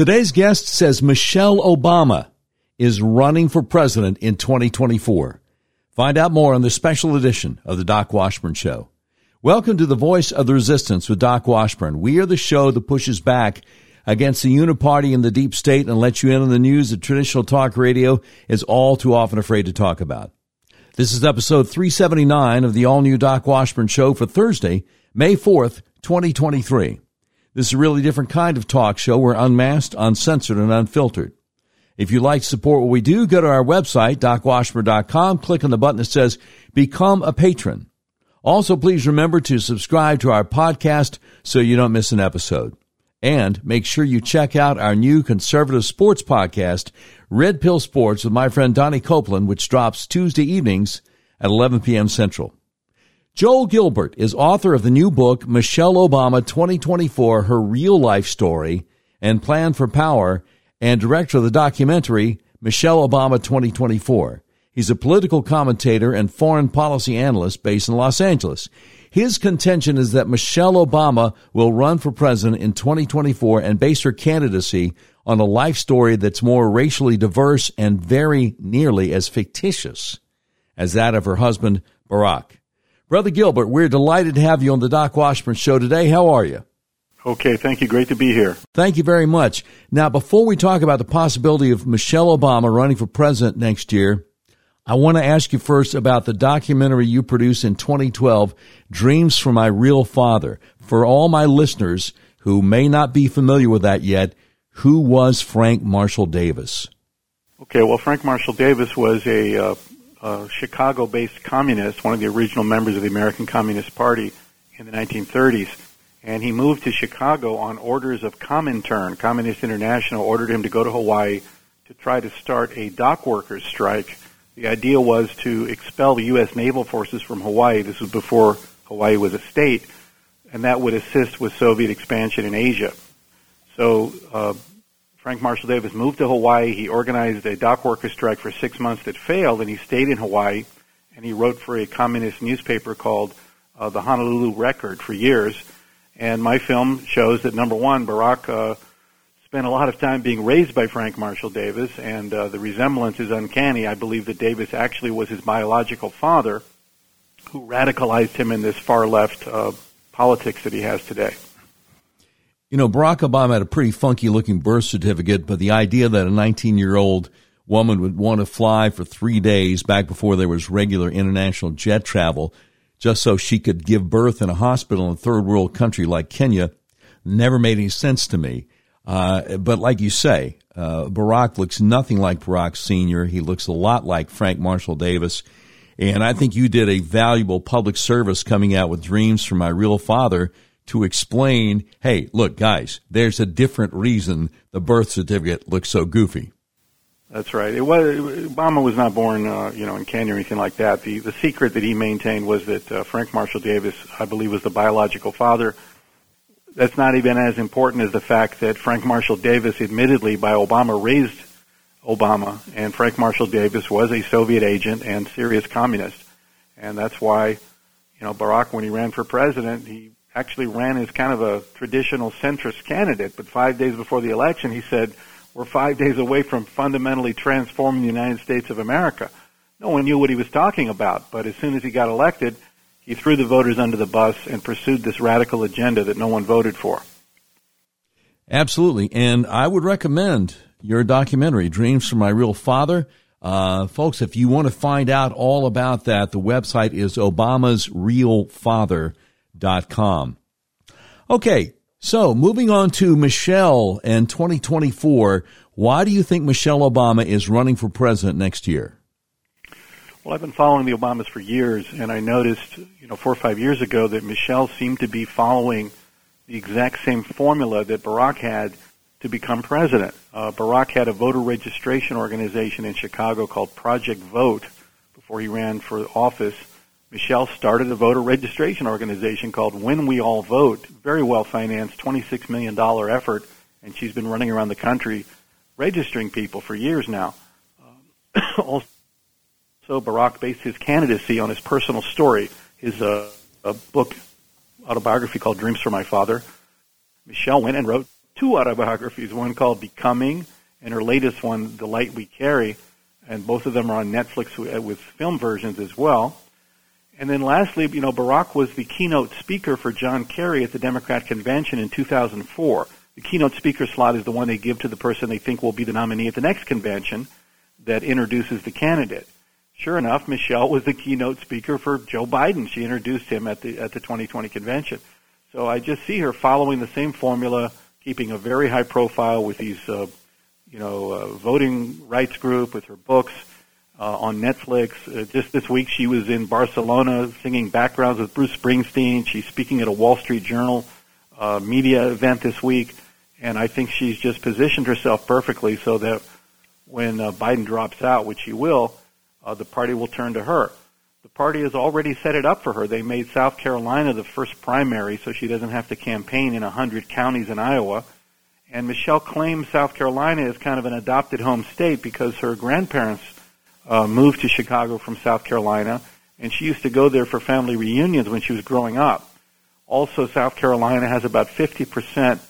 Today's guest says Michelle Obama is running for president in 2024. Find out more on the special edition of the Doc Washburn Show. Welcome to the Voice of the Resistance with Doc Washburn. We are the show that pushes back against the uniparty and the deep state and lets you in on the news that traditional talk radio is all too often afraid to talk about. This is episode 379 of the all new Doc Washburn Show for Thursday, May 4th, 2023. This is a really different kind of talk show. We're unmasked, uncensored, and unfiltered. If you'd like to support what we do, go to our website, docwashburn.com, click on the button that says Become a Patron. Also, please remember to subscribe to our podcast so you don't miss an episode. And make sure you check out our new conservative sports podcast, Red Pill Sports, with my friend Donnie Copeland, which drops Tuesday evenings at 11 p.m. Central. Joel Gilbert is author of the new book, Michelle Obama 2024, Her Real Life Story and Plan for Power, and director of the documentary, Michelle Obama 2024. He's a political commentator and foreign policy analyst based in Los Angeles. His contention is that Michelle Obama will run for president in 2024 and base her candidacy on a life story that's more racially diverse and very nearly as fictitious as that of her husband, Barack. Brother Gilbert, we're delighted to have you on the Doc Washburn Show today. How are you? Okay, thank you. Great to be here. Thank you very much. Now, before we talk about the possibility of Michelle Obama running for president next year, I want to ask you first about the documentary you produced in 2012, Dreams for My Real Father. For all my listeners who may not be familiar with that yet, who was Frank Marshall Davis? Okay, well, Frank Marshall Davis was a uh, a Chicago-based communist, one of the original members of the American Communist Party in the 1930s. And he moved to Chicago on orders of Comintern. Communist International ordered him to go to Hawaii to try to start a dock workers strike. The idea was to expel the U.S. naval forces from Hawaii. This was before Hawaii was a state, and that would assist with Soviet expansion in Asia. So uh, Frank Marshall Davis moved to Hawaii. He organized a dock workers strike for six months that failed, and he stayed in Hawaii. And he wrote for a communist newspaper called uh, the Honolulu Record for years. And my film shows that number one, Barack uh, spent a lot of time being raised by Frank Marshall Davis, and uh, the resemblance is uncanny. I believe that Davis actually was his biological father, who radicalized him in this far left uh, politics that he has today. You know, Barack Obama had a pretty funky looking birth certificate, but the idea that a 19 year old woman would want to fly for three days back before there was regular international jet travel just so she could give birth in a hospital in a third world country like Kenya never made any sense to me. Uh, but like you say, uh, Barack looks nothing like Barack Sr. He looks a lot like Frank Marshall Davis. And I think you did a valuable public service coming out with Dreams from My Real Father to explain, hey, look, guys, there's a different reason the birth certificate looks so goofy. That's right. It was Obama was not born, uh, you know, in Kenya or anything like that. The the secret that he maintained was that uh, Frank Marshall Davis, I believe, was the biological father. That's not even as important as the fact that Frank Marshall Davis, admittedly by Obama, raised Obama, and Frank Marshall Davis was a Soviet agent and serious communist, and that's why, you know, Barack, when he ran for president, he actually ran as kind of a traditional centrist candidate, but five days before the election, he said, we're five days away from fundamentally transforming the United States of America. No one knew what he was talking about, but as soon as he got elected, he threw the voters under the bus and pursued this radical agenda that no one voted for. Absolutely. And I would recommend your documentary, Dreams from My Real Father. Uh, folks, if you want to find out all about that, the website is Obama's Real Father com. Okay, so moving on to Michelle and 2024. Why do you think Michelle Obama is running for president next year? Well, I've been following the Obamas for years, and I noticed, you know, four or five years ago that Michelle seemed to be following the exact same formula that Barack had to become president. Uh, Barack had a voter registration organization in Chicago called Project Vote before he ran for office Michelle started a voter registration organization called When We All Vote, very well financed, $26 million effort, and she's been running around the country registering people for years now. Also, Barack based his candidacy on his personal story, his uh, a book autobiography called Dreams for My Father. Michelle went and wrote two autobiographies, one called Becoming and her latest one, The Light We Carry, and both of them are on Netflix with film versions as well. And then lastly, you know, Barack was the keynote speaker for John Kerry at the Democrat convention in 2004. The keynote speaker slot is the one they give to the person they think will be the nominee at the next convention that introduces the candidate. Sure enough, Michelle was the keynote speaker for Joe Biden. She introduced him at the at the 2020 convention. So I just see her following the same formula, keeping a very high profile with these, uh, you know, uh, voting rights group, with her books uh, on Netflix. Uh, just this week, she was in Barcelona singing backgrounds with Bruce Springsteen. She's speaking at a Wall Street Journal uh, media event this week, and I think she's just positioned herself perfectly so that when uh, Biden drops out, which he will, uh, the party will turn to her. The party has already set it up for her. They made South Carolina the first primary so she doesn't have to campaign in 100 counties in Iowa. And Michelle claims South Carolina is kind of an adopted home state because her grandparents uh, moved to Chicago from South Carolina, and she used to go there for family reunions when she was growing up. Also, South Carolina has about 50%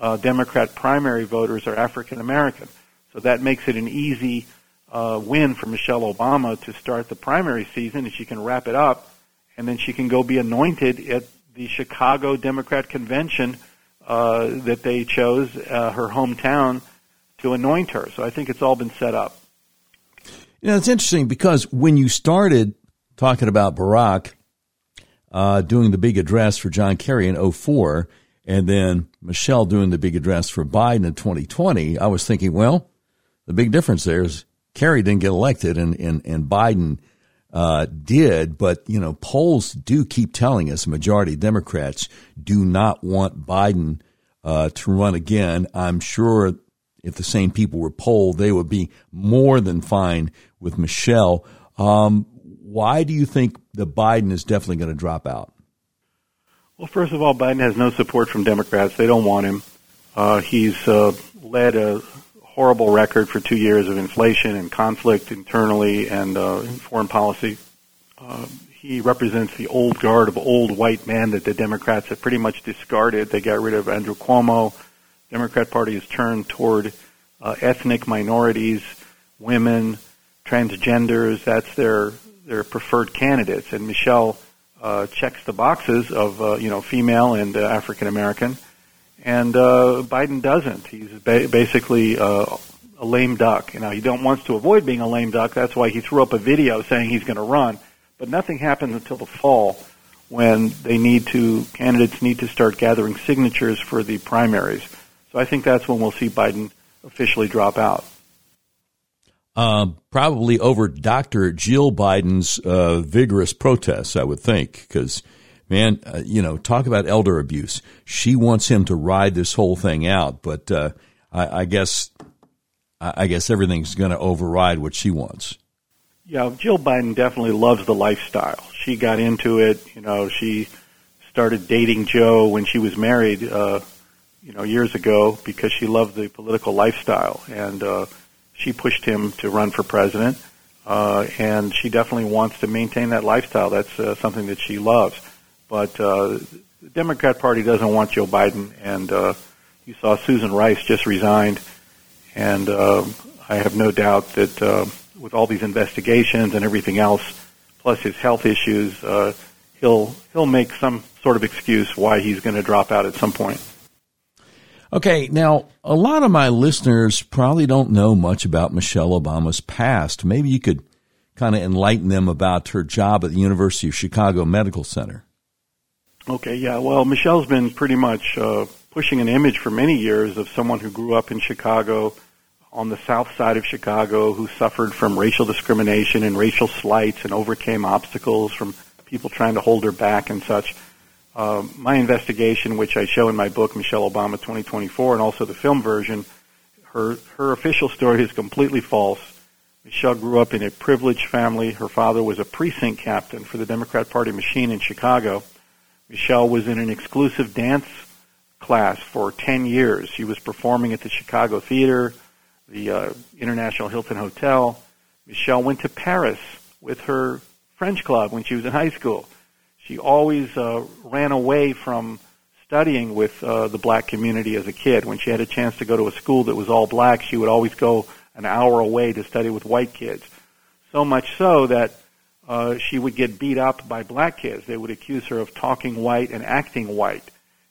uh, Democrat primary voters are African American. So that makes it an easy uh, win for Michelle Obama to start the primary season, and she can wrap it up, and then she can go be anointed at the Chicago Democrat Convention uh, that they chose, uh, her hometown, to anoint her. So I think it's all been set up. You know, it's interesting because when you started talking about Barack uh, doing the big address for John Kerry in 04, and then Michelle doing the big address for Biden in 2020, I was thinking, well, the big difference there is Kerry didn't get elected and, and, and Biden uh, did, but you know, polls do keep telling us majority Democrats do not want Biden uh, to run again. I'm sure if the same people were polled, they would be more than fine with Michelle. Um, why do you think that Biden is definitely going to drop out? Well, first of all, Biden has no support from Democrats. They don't want him. Uh, he's uh, led a horrible record for two years of inflation and conflict internally and uh, in foreign policy. Uh, he represents the old guard of old white men that the Democrats have pretty much discarded. They got rid of Andrew Cuomo. Democrat Party has turned toward uh, ethnic minorities, women, transgenders. That's their their preferred candidates. And Michelle uh, checks the boxes of uh, you know female and uh, African American and uh, Biden doesn't. He's ba- basically uh, a lame duck. You know, he don't wants to avoid being a lame duck. That's why he threw up a video saying he's going to run. But nothing happens until the fall when they need to candidates need to start gathering signatures for the primaries. So I think that's when we'll see Biden officially drop out. Uh, probably over Dr. Jill Biden's uh, vigorous protests, I would think, because man, uh, you know, talk about elder abuse. She wants him to ride this whole thing out, but uh, I, I, guess I guess everything's going to override what she wants. Yeah, Jill Biden definitely loves the lifestyle. She got into it. You know, she started dating Joe when she was married. You know, years ago because she loved the political lifestyle, and uh, she pushed him to run for president. Uh, and she definitely wants to maintain that lifestyle. That's uh, something that she loves. But uh, the Democrat Party doesn't want Joe Biden, and uh, you saw Susan Rice just resigned, and uh, I have no doubt that uh, with all these investigations and everything else, plus his health issues, uh, he'll he'll make some sort of excuse why he's going to drop out at some point. Okay, now a lot of my listeners probably don't know much about Michelle Obama's past. Maybe you could kind of enlighten them about her job at the University of Chicago Medical Center. Okay, yeah. Well, Michelle's been pretty much uh, pushing an image for many years of someone who grew up in Chicago, on the south side of Chicago, who suffered from racial discrimination and racial slights and overcame obstacles from people trying to hold her back and such. Uh, my investigation, which I show in my book, Michelle Obama 2024, and also the film version, her, her official story is completely false. Michelle grew up in a privileged family. Her father was a precinct captain for the Democrat Party machine in Chicago Michelle was in an exclusive dance class for 10 years. She was performing at the Chicago Theater, the uh, International Hilton Hotel. Michelle went to Paris with her French club when she was in high school. She always uh, ran away from studying with uh, the black community as a kid. When she had a chance to go to a school that was all black, she would always go an hour away to study with white kids. So much so that uh, she would get beat up by black kids. They would accuse her of talking white and acting white.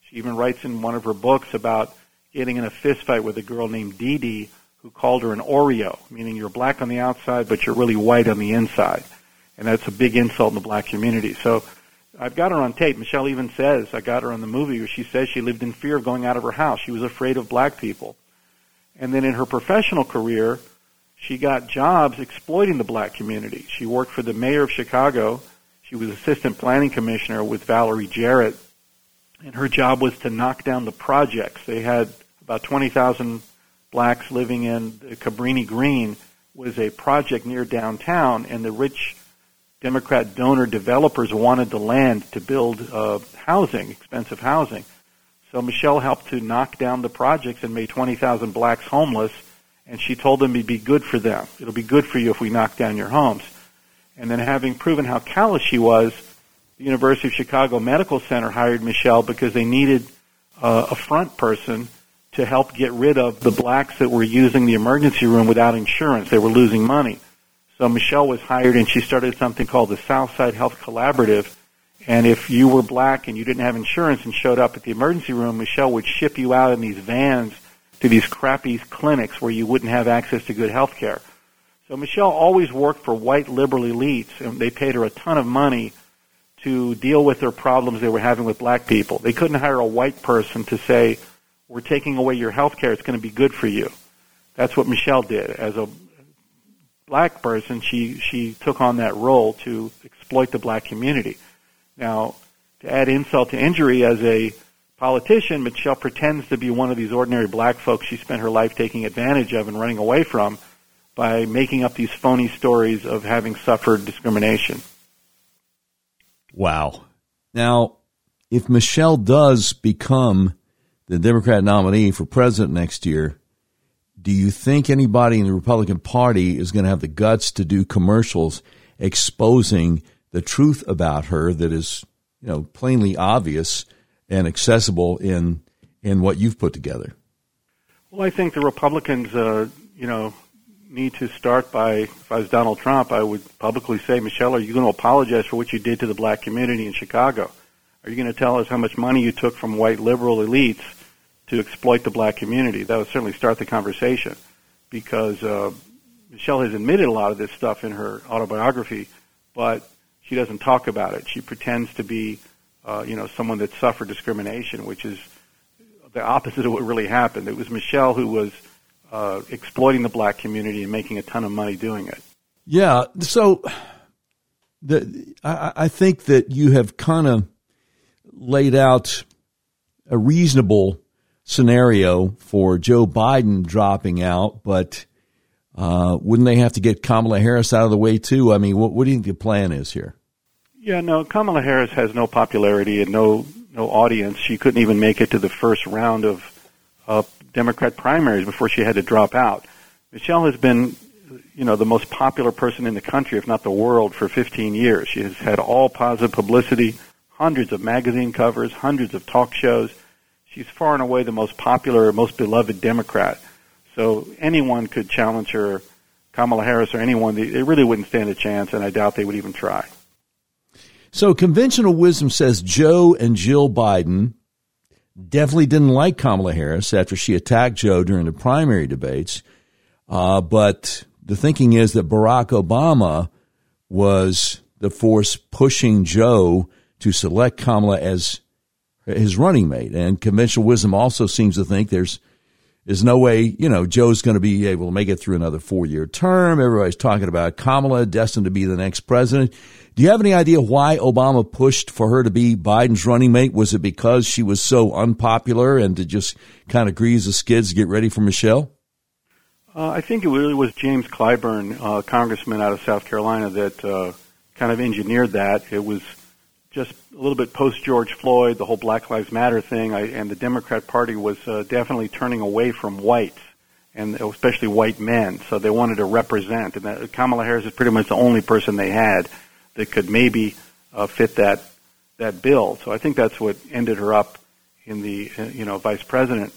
She even writes in one of her books about getting in a fist fight with a girl named Dee Dee who called her an Oreo, meaning you're black on the outside, but you're really white on the inside. And that's a big insult in the black community. So I've got her on tape. Michelle even says, I got her on the movie where she says she lived in fear of going out of her house. She was afraid of black people. And then in her professional career, she got jobs exploiting the black community. She worked for the mayor of Chicago. She was assistant planning commissioner with Valerie Jarrett. And her job was to knock down the projects. They had about 20,000 blacks living in Cabrini Green was a project near downtown and the rich Democrat donor developers wanted the land to build uh, housing, expensive housing. So Michelle helped to knock down the projects and made 20,000 blacks homeless and she told them it'd be good for them. It'll be good for you if we knock down your homes. And then having proven how callous she was, the University of Chicago Medical Center hired Michelle because they needed uh, a front person to help get rid of the blacks that were using the emergency room without insurance. They were losing money. So Michelle was hired and she started something called the Southside Health Collaborative. And if you were black and you didn't have insurance and showed up at the emergency room, Michelle would ship you out in these vans to these crappy clinics where you wouldn't have access to good health care. So Michelle always worked for white liberal elites, and they paid her a ton of money to deal with their problems they were having with black people. They couldn't hire a white person to say, we're taking away your health care, it's going to be good for you. That's what Michelle did. As a black person, she, she took on that role to exploit the black community. Now, to add insult to injury, as a politician, Michelle pretends to be one of these ordinary black folks she spent her life taking advantage of and running away from by making up these phony stories of having suffered discrimination. Wow. Now, if Michelle does become the Democrat nominee for president next year, do you think anybody in the Republican Party is going to have the guts to do commercials exposing the truth about her that is, you know, plainly obvious and accessible in in what you've put together? Well, I think the Republicans, uh, you know, need to start by. If I was Donald Trump, I would publicly say, Michelle, are you going to apologize for what you did to the black community in Chicago? Are you going to tell us how much money you took from white liberal elites to exploit the black community? That would certainly start the conversation, because uh, Michelle has admitted a lot of this stuff in her autobiography, but she doesn't talk about it. She pretends to be uh, you know, someone that suffered discrimination, which is the opposite of what really happened. It was Michelle who was uh, exploiting the black community and making a ton of money doing it. Yeah. So the, I, I think that you have kind of laid out a reasonable scenario for Joe Biden dropping out, but uh, wouldn't they have to get Kamala Harris out of the way too? I mean, what, what do you think the plan is here? Yeah, no, Kamala Harris has no popularity and no no audience. She couldn't even make it to the first round of uh, Democrat primaries before she had to drop out. Michelle has been, you know, the most popular person in the country, if not the world, for 15 years. She has had all positive publicity, hundreds of magazine covers, hundreds of talk shows. She's far and away the most popular, most beloved Democrat. So anyone could challenge her, Kamala Harris or anyone. They really wouldn't stand a chance, and I doubt they would even try. So conventional wisdom says Joe and Jill Biden definitely didn't like Kamala Harris after she attacked Joe during the primary debates. Uh, but the thinking is that Barack Obama was the force pushing Joe to select Kamala as his running mate. And conventional wisdom also seems to think there's there's no way, you know, Joe's going to be able to make it through another four year term. Everybody's talking about Kamala destined to be the next president. Do you have any idea why Obama pushed for her to be Biden's running mate? Was it because she was so unpopular and to just kind of grease the skids to get ready for Michelle? Uh, I think it really was James Clyburn, uh, congressman out of South Carolina, that uh, kind of engineered that. It was just a little bit post George Floyd, the whole Black Lives Matter thing, I, and the Democrat Party was uh, definitely turning away from whites and especially white men. So they wanted to represent, and that, Kamala Harris is pretty much the only person they had that could maybe uh, fit that that bill. So I think that's what ended her up in the uh, you know vice president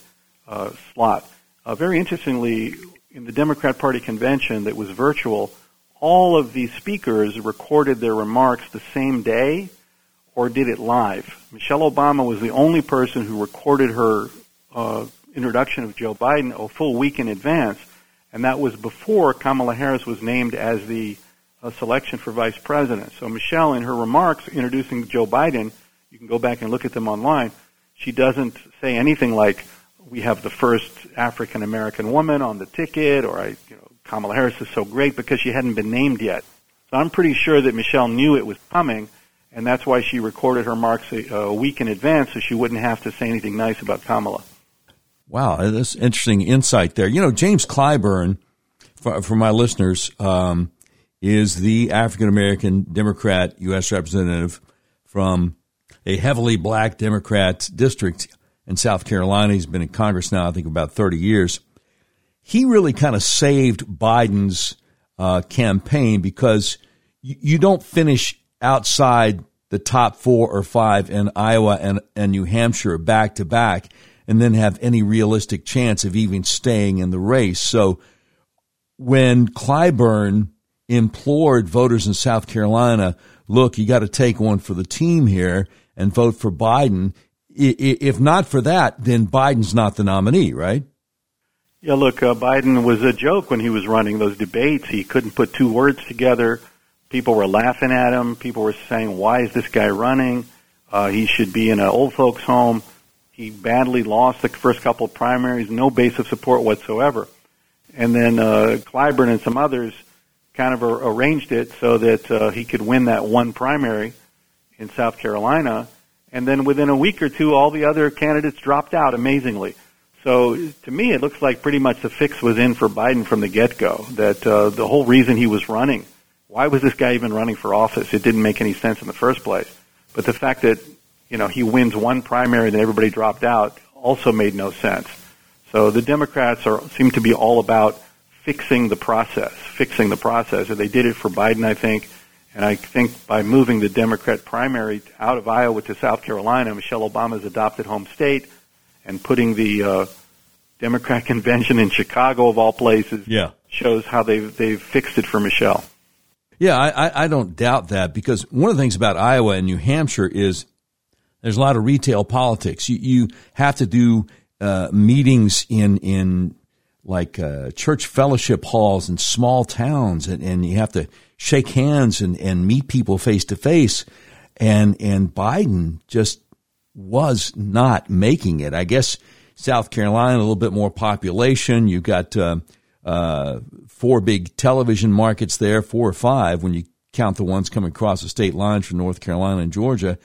uh, slot. Uh, very interestingly, in the Democrat Party convention that was virtual, all of the speakers recorded their remarks the same day or did it live. Michelle Obama was the only person who recorded her uh, introduction of Joe Biden a full week in advance, and that was before Kamala Harris was named as the uh, selection for vice president. So Michelle, in her remarks introducing Joe Biden, you can go back and look at them online. She doesn't say anything like, "We have the first African American woman on the ticket," or "I, you know, Kamala Harris is so great," because she hadn't been named yet. So I'm pretty sure that Michelle knew it was coming and that's why she recorded her marks a, a, week in advance so she wouldn't have to say anything nice about Kamala. Wow, that's interesting insight there. You know, James Clyburn, for, for my listeners, um, is the African American Democrat U.S. representative from a heavily black Democrat district in South Carolina. He's been in Congress now, I think, about 30 years. He really kind of saved Biden's uh, campaign because you, you don't finish outside the top four or five in Iowa and, and New Hampshire back to back and then have any realistic chance of even staying in the race. So when Clyburn implored voters in South Carolina, look, you got to take one for the team here and vote for Biden. If not for that, then Biden's not the nominee, right? Yeah, look, uh, Biden was a joke when he was running those debates. He couldn't put two words together. People were laughing at him. People were saying, "Why is this guy running? Uh, he should be in an old folks' home." He badly lost the first couple of primaries, no base of support whatsoever. And then uh, Clyburn and some others kind of arranged it so that uh, he could win that one primary in South Carolina. And then within a week or two, all the other candidates dropped out amazingly. So to me, it looks like pretty much the fix was in for Biden from the get-go. That uh, the whole reason he was running why was this guy even running for office? It didn't make any sense in the first place. But the fact that, you know, he wins one primary and then everybody dropped out also made no sense. So the Democrats are, seem to be all about fixing the process, fixing the process. And they did it for Biden, I think. And I think by moving the Democrat primary out of Iowa to South Carolina, Michelle Obama's adopted home state, and putting the uh, Democrat convention in Chicago, of all places, yeah. shows how they've they've fixed it for Michelle. Yeah, I, I don't doubt that because one of the things about Iowa and New Hampshire is there's a lot of retail politics. You, you have to do uh, meetings in in like uh, church fellowship halls in small towns, and, and you have to shake hands and, and meet people face to face. And and Biden just was not making it. I guess South Carolina a little bit more population. You've got uh, uh, four big television markets there, four or five when you count the ones coming across the state lines from North Carolina and Georgia.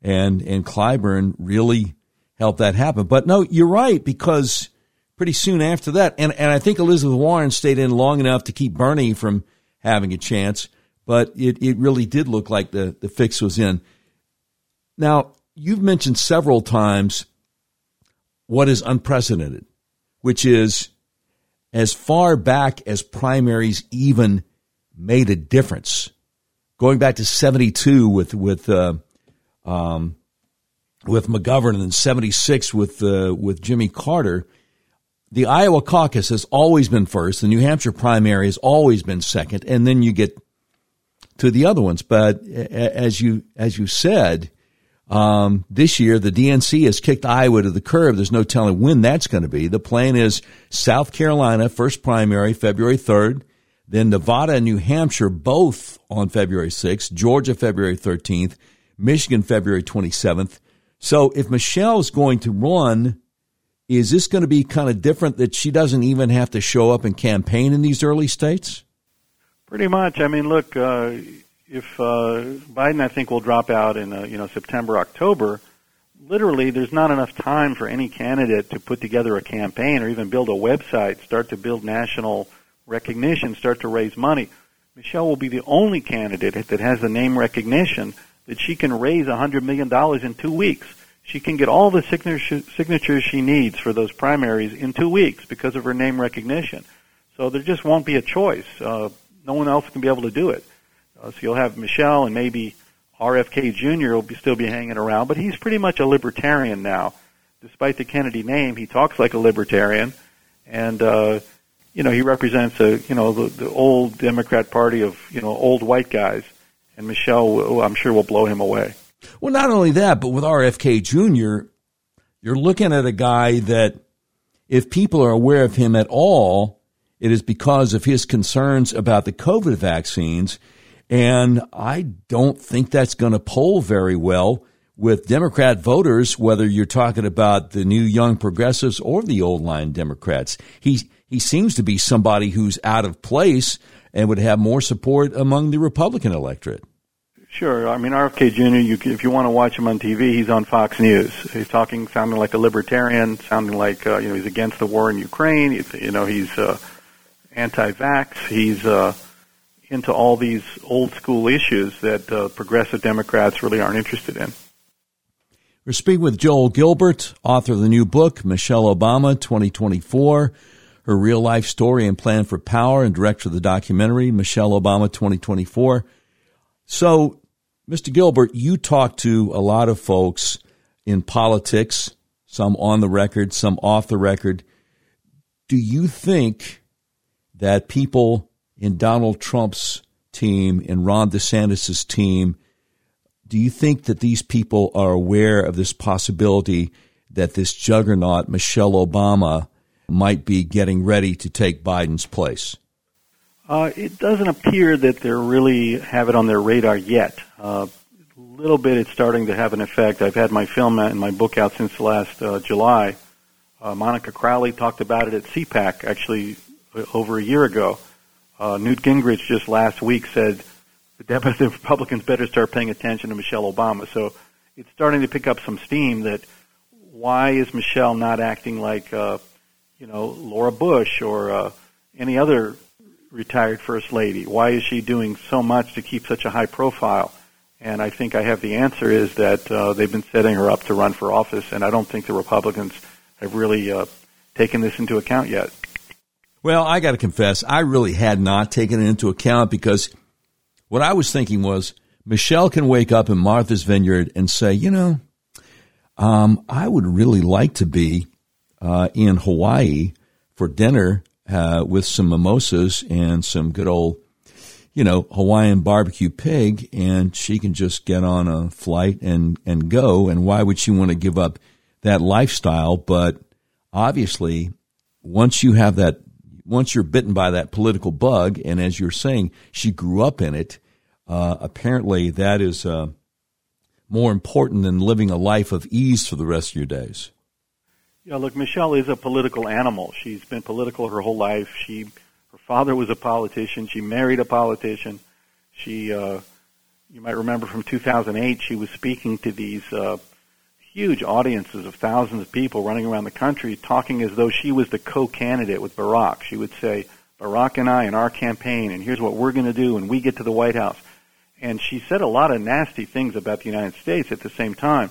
And, and Clyburn really helped that happen. But no, you're right, because pretty soon after that, and, and I think Elizabeth Warren stayed in long enough to keep Bernie from having a chance, but it, it really did look like the, the fix was in. Now, you've mentioned several times what is unprecedented, which is as far back as primaries even made a difference. Going back to 72 with, with, uh, um, with McGovern and then 76 with, uh, with Jimmy Carter, the Iowa caucus has always been first. The New Hampshire primary has always been second. And then you get to the other ones. But as you, as you said, um, this year, the DNC has kicked Iowa to the curb. There's no telling when that's going to be. The plan is South Carolina, first primary, February 3rd, then Nevada and New Hampshire, both on February 6th, Georgia, February 13th, Michigan, February 27th. So if Michelle's going to run, is this going to be kind of different that she doesn't even have to show up and campaign in these early states? Pretty much. I mean, look, uh, if uh, Biden, I think, will drop out in uh, you know September, October, literally there's not enough time for any candidate to put together a campaign or even build a website, start to build national recognition, start to raise money. Michelle will be the only candidate that has the name recognition that she can raise a hundred million dollars in two weeks. She can get all the signatures she needs for those primaries in two weeks because of her name recognition. So there just won't be a choice. Uh, no one else can be able to do it. Uh, so you'll have Michelle and maybe RFK Jr. will be, still be hanging around, but he's pretty much a libertarian now. despite the Kennedy name, he talks like a libertarian, and uh, you know he represents a you know the, the old Democrat Party of you know old white guys, and Michelle, I'm sure, will blow him away. Well, not only that, but with RFK Jr., you're looking at a guy that, if people are aware of him at all, it is because of his concerns about the COVID vaccines. And I don't think that's going to poll very well with Democrat voters, whether you're talking about the new young progressives or the old line Democrats. He, he seems to be somebody who's out of place and would have more support among the Republican electorate. Sure. I mean, RFK Jr., you, if you want to watch him on TV, he's on Fox News. He's talking, sounding like a libertarian, sounding like, uh, you know, he's against the war in Ukraine. He's, you know, he's uh, anti-vax. He's uh, into all these old school issues that uh, progressive Democrats really aren't interested in. We're speaking with Joel Gilbert, author of the new book, Michelle Obama 2024, her real life story and plan for power, and director of the documentary, Michelle Obama 2024. So, Mr. Gilbert, you talk to a lot of folks in politics, some on the record, some off the record. Do you think that people in Donald Trump's team, in Ron DeSantis' team, do you think that these people are aware of this possibility that this juggernaut, Michelle Obama, might be getting ready to take Biden's place? Uh, it doesn't appear that they really have it on their radar yet. Uh, a little bit, it's starting to have an effect. I've had my film and my book out since last uh, July. Uh, Monica Crowley talked about it at CPAC actually over a year ago. Uh, Newt Gingrich just last week said the, the Republicans better start paying attention to Michelle Obama. So it's starting to pick up some steam that why is Michelle not acting like, uh, you know, Laura Bush or uh, any other retired first lady? Why is she doing so much to keep such a high profile? And I think I have the answer is that uh, they've been setting her up to run for office, and I don't think the Republicans have really uh, taken this into account yet. Well, I got to confess, I really had not taken it into account because what I was thinking was Michelle can wake up in Martha's Vineyard and say, you know, um, I would really like to be uh, in Hawaii for dinner uh, with some mimosas and some good old, you know, Hawaiian barbecue pig, and she can just get on a flight and and go. And why would she want to give up that lifestyle? But obviously, once you have that, once you're bitten by that political bug, and as you're saying, she grew up in it. Uh, apparently, that is uh, more important than living a life of ease for the rest of your days. Yeah, look, Michelle is a political animal. She's been political her whole life. She, her father was a politician. She married a politician. She, uh, you might remember from 2008, she was speaking to these uh, huge audiences of thousands of people running around the country, talking as though she was the co-candidate with Barack. She would say, "Barack and I in our campaign, and here's what we're going to do when we get to the White House." And she said a lot of nasty things about the United States at the same time.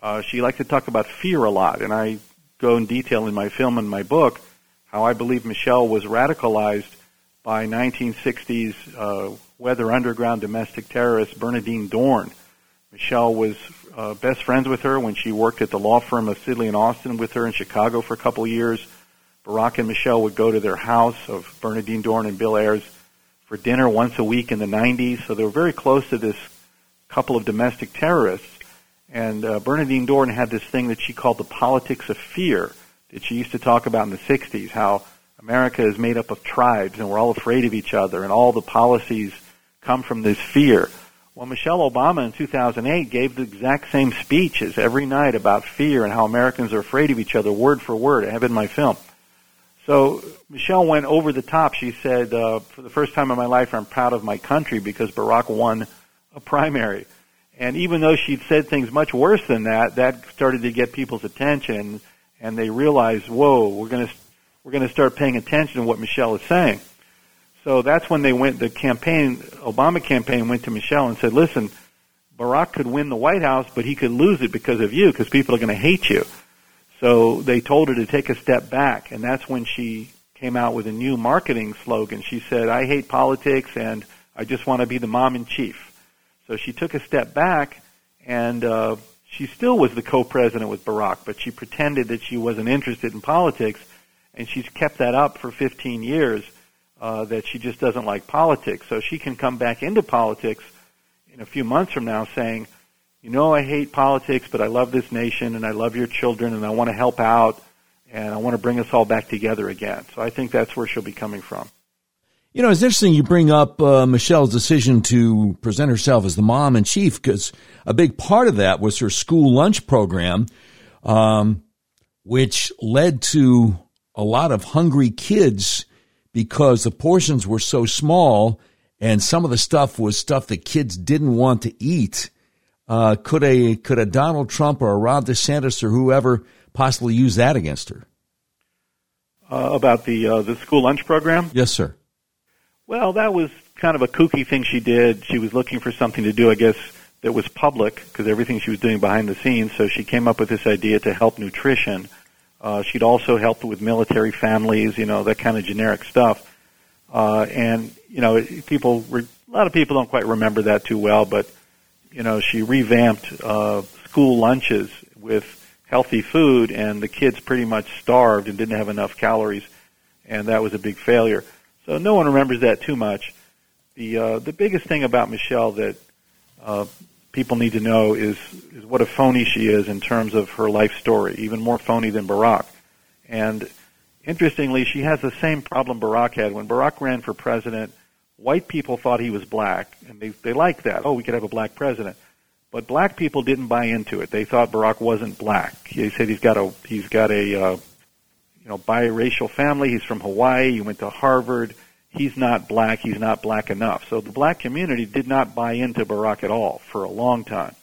Uh, she liked to talk about fear a lot, and I go in detail in my film and my book how I believe Michelle was radicalized by 1960s uh, weather underground domestic terrorist Bernardine Dohrn. Michelle was uh, best friends with her when she worked at the law firm of Sidley and Austin with her in Chicago for a couple of years. Barack and Michelle would go to their house of Bernardine Dohrn and Bill Ayers for dinner once a week in the 90s. So they were very close to this couple of domestic terrorists. And uh, Bernardine Dohrn had this thing that she called the politics of fear that she used to talk about in the 60s, how America is made up of tribes and we're all afraid of each other and all the policies come from this fear. Well, Michelle Obama in 2008 gave the exact same speeches every night about fear and how Americans are afraid of each other, word for word. I have it in my film. So Michelle went over the top. She said, uh, for the first time in my life, I'm proud of my country because Barack won a primary. And even though she'd said things much worse than that, that started to get people's attention, and they realized, whoa, we're going to we're going to start paying attention to what Michelle is saying. So that's when they went. The campaign, Obama campaign, went to Michelle and said, "Listen, Barack could win the White House, but he could lose it because of you, because people are going to hate you." So they told her to take a step back, and that's when she came out with a new marketing slogan. She said, "I hate politics, and I just want to be the mom in chief." So she took a step back and uh, she still was the co-president with Barack, but she pretended that she wasn't interested in politics, and she's kept that up for 15 years. Uh, that she just doesn't like politics, so she can come back into politics in a few months from now, saying, "You know, I hate politics, but I love this nation, and I love your children, and I want to help out, and I want to bring us all back together again." So I think that's where she'll be coming from. You know, it's interesting you bring up uh, Michelle's decision to present herself as the mom in chief because a big part of that was her school lunch program, um, which led to a lot of hungry kids because the portions were so small and some of the stuff was stuff that kids didn't want to eat. Uh, could a could a Donald Trump or a Ron DeSantis or whoever possibly use that against her? Uh, about the uh, the school lunch program? Yes, sir. Well, that was kind of a kooky thing she did. She was looking for something to do, I guess, that was public because everything she was doing behind the scenes. So she came up with this idea to help nutrition. Uh, she'd also helped with military families, you know, that kind of generic stuff. Uh, and you know, people, a lot of people don't quite remember that too well, but you know, she revamped uh, school lunches with healthy food, and the kids pretty much starved and didn't have enough calories, and that was a big failure. So no one remembers that too much. The uh, the biggest thing about Michelle that uh, people need to know is is what a phony she is in terms of her life story, even more phony than Barack. And interestingly, she has the same problem Barack had. When Barack ran for president, white people thought he was black, and they they liked that. Oh, we could have a black president. But black people didn't buy into it. They thought Barack wasn't black. They said he's got a he's got a uh, you know, biracial family. He's from Hawaii. He went to Harvard. He's not black. He's not black enough. So the black community did not buy into Barack at all for a long time.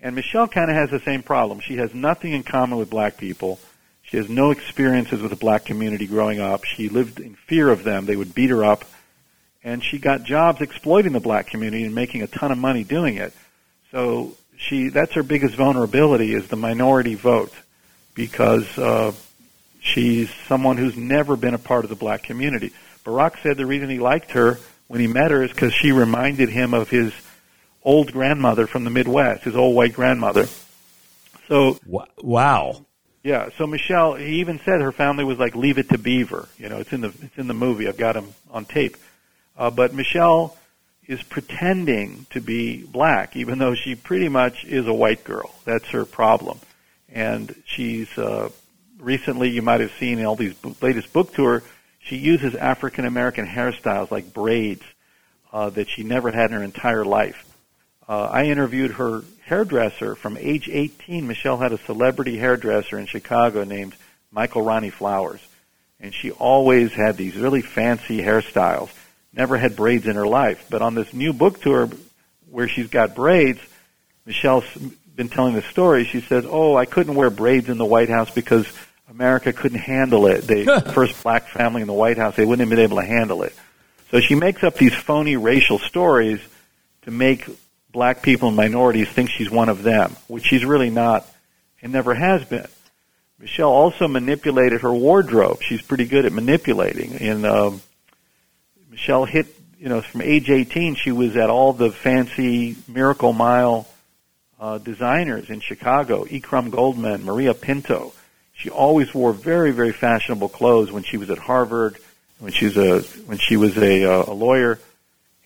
And Michelle kind of has the same problem. She has nothing in common with black people. She has no experiences with the black community growing up. She lived in fear of them. They would beat her up. And she got jobs exploiting the black community and making a ton of money doing it. So she, that's her biggest vulnerability is the minority vote because, uh, She's someone who's never been a part of the black community. Barack said the reason he liked her when he met her is because she reminded him of his old grandmother from the Midwest, his old white grandmother. So wow. Yeah, so Michelle, he even said her family was like Leave It to Beaver. You know, it's in the it's in the movie. I've got him on tape. Uh, but Michelle is pretending to be black, even though she pretty much is a white girl. That's her problem, and she's uh, recently you might have seen in all these latest book tour, she uses African American hairstyles like braids uh, that she never had in her entire life. Uh, I interviewed her hairdresser from age 18. Michelle had a celebrity hairdresser in Chicago named Michael Ronnie Flowers, and she always had these really fancy hairstyles. Never had braids in her life, but on this new book tour where she's got braids, Michelle's been telling the story. She says, "Oh, I couldn't wear braids in the White House because America couldn't handle it. The first black family in the White House, they wouldn't have been able to handle it. So she makes up these phony racial stories to make black people and minorities think she's one of them, which she's really not and never has been. Michelle also manipulated her wardrobe. She's pretty good at manipulating. And um, Michelle hit, you know, from age 18, she was at all the fancy Miracle Mile uh, designers in Chicago, Ikram Goldman, Maria Pinto. She always wore very, very fashionable clothes when she was at Harvard, when she was a when she was a, uh, a lawyer,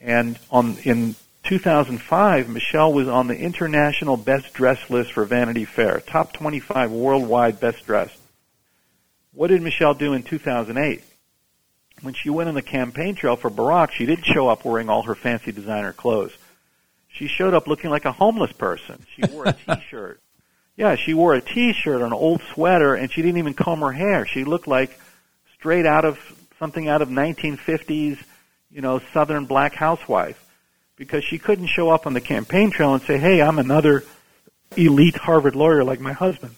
and on in 2005, Michelle was on the international best dress list for Vanity Fair, top 25 worldwide best dressed. What did Michelle do in 2008? When she went on the campaign trail for Barack, she didn't show up wearing all her fancy designer clothes. She showed up looking like a homeless person. She wore a t-shirt yeah, she wore a t-shirt, an old sweater, and she didn't even comb her hair. She looked like straight out of something out of 1950s, you know, Southern black housewife, because she couldn't show up on the campaign trail and say, "Hey, I'm another elite Harvard lawyer like my husband."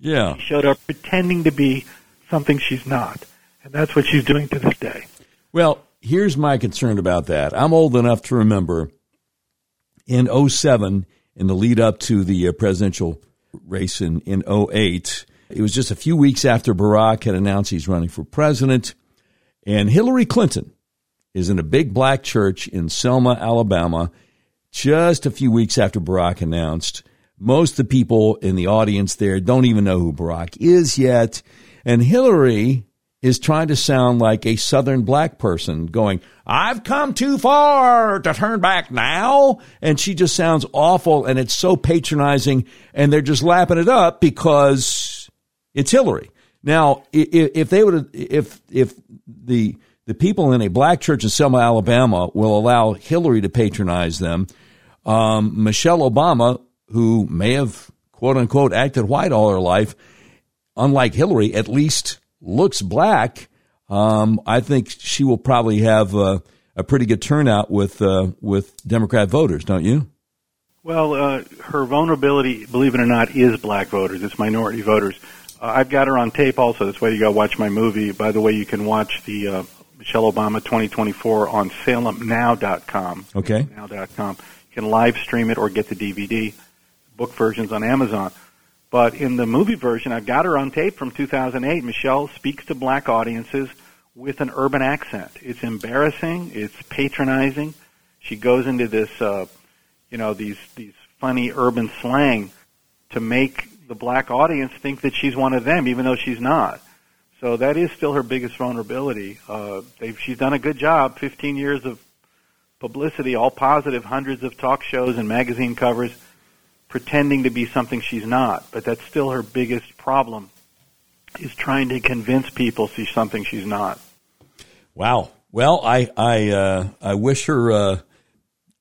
Yeah, she showed up pretending to be something she's not, and that's what she's doing to this day. Well, here's my concern about that. I'm old enough to remember in 07 in the lead up to the uh, presidential race in, in 08. It was just a few weeks after Barack had announced he's running for president. And Hillary Clinton is in a big black church in Selma, Alabama, just a few weeks after Barack announced. most of the people in the audience there don't even know who Barack is yet. And Hillary is trying to sound like a Southern black person going, I've come too far to turn back now. And she just sounds awful and it's so patronizing and they're just lapping it up because it's Hillary. Now, if they would, if, if the, the people in a black church in Selma, Alabama will allow Hillary to patronize them, um, Michelle Obama, who may have quote unquote acted white all her life, unlike Hillary, at least looks black. Um, I think she will probably have a, a pretty good turnout with uh, with Democrat voters, don't you? Well, uh, her vulnerability, believe it or not, is black voters. It's minority voters. Uh, I've got her on tape also. That's why you got to watch my movie. By the way, you can watch the uh, Michelle Obama 2024 on SalemNow.com. Okay. Now.com. You can live stream it or get the DVD. Book versions on Amazon. But in the movie version, I've got her on tape from 2008. Michelle speaks to black audiences with an urban accent. It's embarrassing. It's patronizing. She goes into this, uh, you know, these these funny urban slang to make the black audience think that she's one of them, even though she's not. So that is still her biggest vulnerability. Uh, she's done a good job. 15 years of publicity, all positive, hundreds of talk shows and magazine covers pretending to be something she's not. But that's still her biggest problem is trying to convince people she's something she's not. Wow. Well, I I uh, I wish her uh,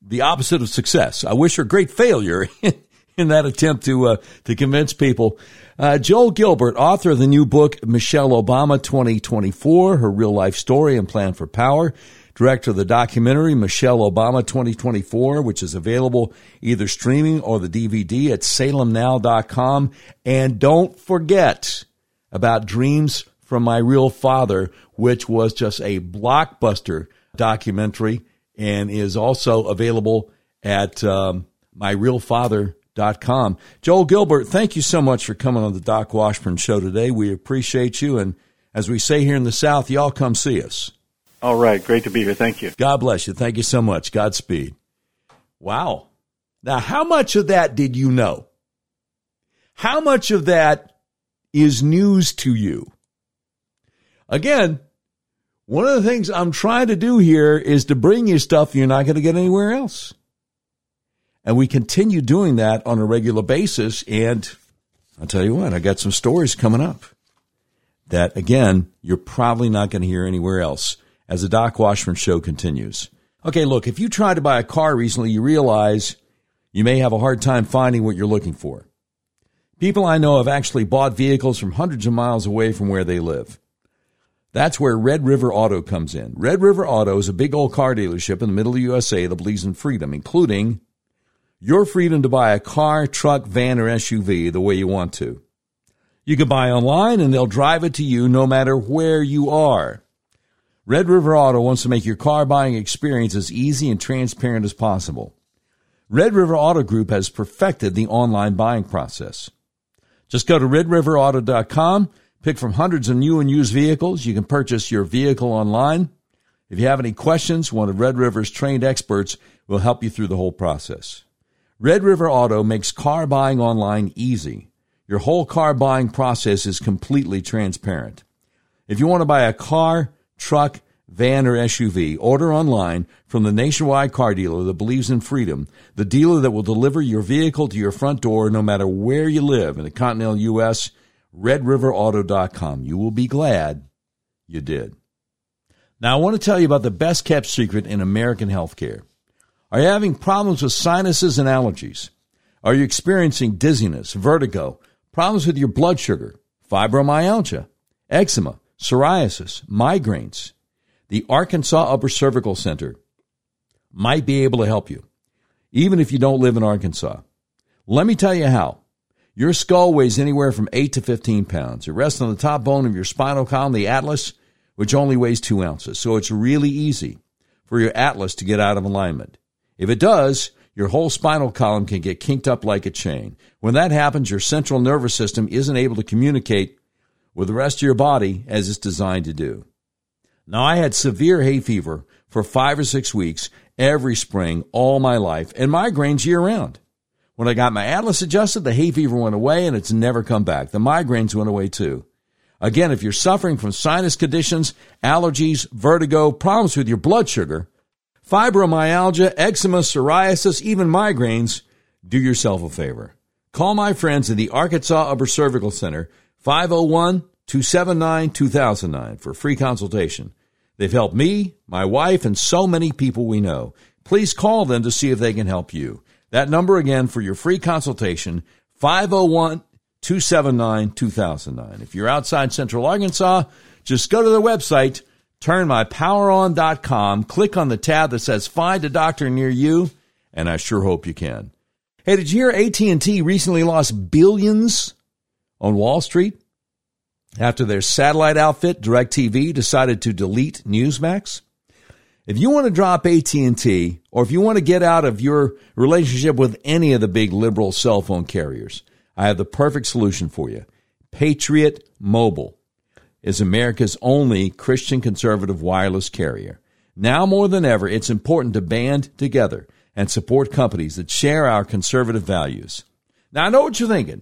the opposite of success. I wish her great failure in that attempt to uh, to convince people. Uh, Joel Gilbert, author of the new book Michelle Obama 2024: Her Real Life Story and Plan for Power director of the documentary Michelle Obama 2024, which is available either streaming or the DVD at salemnow.com. And don't forget about Dreams from My Real Father, which was just a blockbuster documentary and is also available at um, myrealfather.com. Joel Gilbert, thank you so much for coming on the Doc Washburn Show today. We appreciate you. And as we say here in the South, y'all come see us. All right. Great to be here. Thank you. God bless you. Thank you so much. Godspeed. Wow. Now, how much of that did you know? How much of that is news to you? Again, one of the things I'm trying to do here is to bring you stuff you're not going to get anywhere else. And we continue doing that on a regular basis. And I'll tell you what, I got some stories coming up that, again, you're probably not going to hear anywhere else as the Doc Washburn show continues. Okay, look, if you tried to buy a car recently, you realize you may have a hard time finding what you're looking for. People I know have actually bought vehicles from hundreds of miles away from where they live. That's where Red River Auto comes in. Red River Auto is a big old car dealership in the middle of the USA that believes in freedom, including your freedom to buy a car, truck, van, or SUV the way you want to. You can buy online and they'll drive it to you no matter where you are. Red River Auto wants to make your car buying experience as easy and transparent as possible. Red River Auto Group has perfected the online buying process. Just go to redriverauto.com, pick from hundreds of new and used vehicles. You can purchase your vehicle online. If you have any questions, one of Red River's trained experts will help you through the whole process. Red River Auto makes car buying online easy. Your whole car buying process is completely transparent. If you want to buy a car, truck, van, or SUV. Order online from the nationwide car dealer that believes in freedom, the dealer that will deliver your vehicle to your front door no matter where you live in the continental U.S., redriverauto.com. You will be glad you did. Now, I want to tell you about the best kept secret in American healthcare. Are you having problems with sinuses and allergies? Are you experiencing dizziness, vertigo, problems with your blood sugar, fibromyalgia, eczema, psoriasis, migraines, the Arkansas Upper Cervical Center might be able to help you, even if you don't live in Arkansas. Let me tell you how. Your skull weighs anywhere from 8 to 15 pounds. It rests on the top bone of your spinal column, the atlas, which only weighs 2 ounces. So it's really easy for your atlas to get out of alignment. If it does, your whole spinal column can get kinked up like a chain. When that happens, your central nervous system isn't able to communicate with the rest of your body as it's designed to do. Now, I had severe hay fever for five or six weeks every spring all my life and migraines year round. When I got my Atlas adjusted, the hay fever went away and it's never come back. The migraines went away too. Again, if you're suffering from sinus conditions, allergies, vertigo, problems with your blood sugar, fibromyalgia, eczema, psoriasis, even migraines, do yourself a favor. Call my friends at the Arkansas Upper Cervical Center, 501 279 2009 for free consultation. They've helped me, my wife, and so many people we know. Please call them to see if they can help you. That number again for your free consultation, 501 279 2009. If you're outside Central Arkansas, just go to the website, turnmypoweron.com, click on the tab that says find a doctor near you, and I sure hope you can. Hey, did you hear AT&T recently lost billions on Wall Street after their satellite outfit DirecTV decided to delete Newsmax? If you want to drop AT&T or if you want to get out of your relationship with any of the big liberal cell phone carriers, I have the perfect solution for you. Patriot Mobile is America's only Christian conservative wireless carrier. Now more than ever, it's important to band together and support companies that share our conservative values. Now, I know what you're thinking.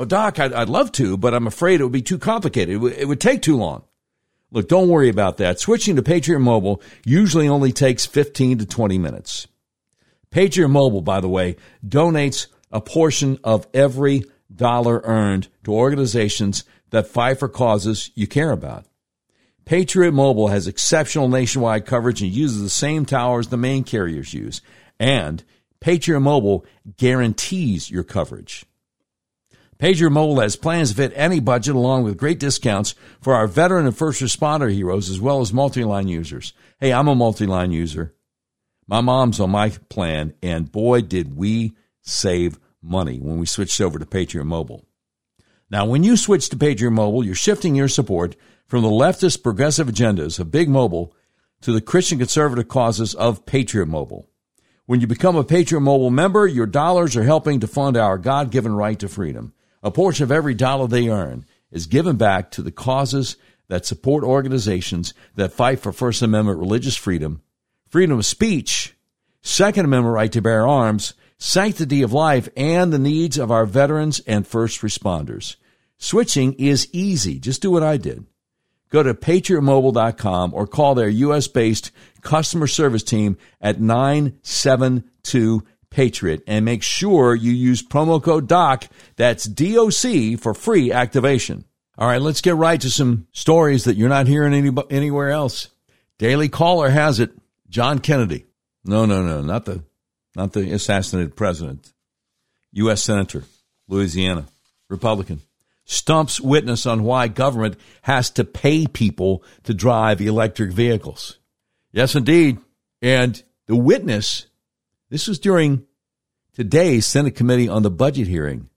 Well, Doc, I'd, I'd love to, but I'm afraid it would be too complicated. It, w- it would take too long. Look, don't worry about that. Switching to Patriot Mobile usually only takes 15 to 20 minutes. Patriot Mobile, by the way, donates a portion of every dollar earned to organizations that fight for causes you care about. Patriot Mobile has exceptional nationwide coverage and uses the same towers the main carriers use. And Patriot Mobile guarantees your coverage. Mobile has plans to fit any budget along with great discounts for our veteran and first responder heroes as well as multi-line users. Hey, I'm a multi-line user. My mom's on my plan and boy did we save money when we switched over to Patriot Mobile. Now, when you switch to Patriot Mobile, you're shifting your support from the leftist progressive agendas of Big Mobile to the Christian conservative causes of Patriot Mobile. When you become a Patriot Mobile member, your dollars are helping to fund our God given right to freedom. A portion of every dollar they earn is given back to the causes that support organizations that fight for First Amendment religious freedom, freedom of speech, Second Amendment right to bear arms, sanctity of life, and the needs of our veterans and first responders. Switching is easy. Just do what I did. Go to patriotmobile.com or call their U.S. based customer service team at 972 Patriot and make sure you use promo code DOC, that's DOC, for free activation. All right, let's get right to some stories that you're not hearing any, anywhere else. Daily Caller has it. John Kennedy. No, no, no, not the, not the assassinated president. U.S. Senator, Louisiana, Republican. Stumps witness on why government has to pay people to drive electric vehicles. Yes, indeed. And the witness, this was during today's Senate Committee on the Budget hearing.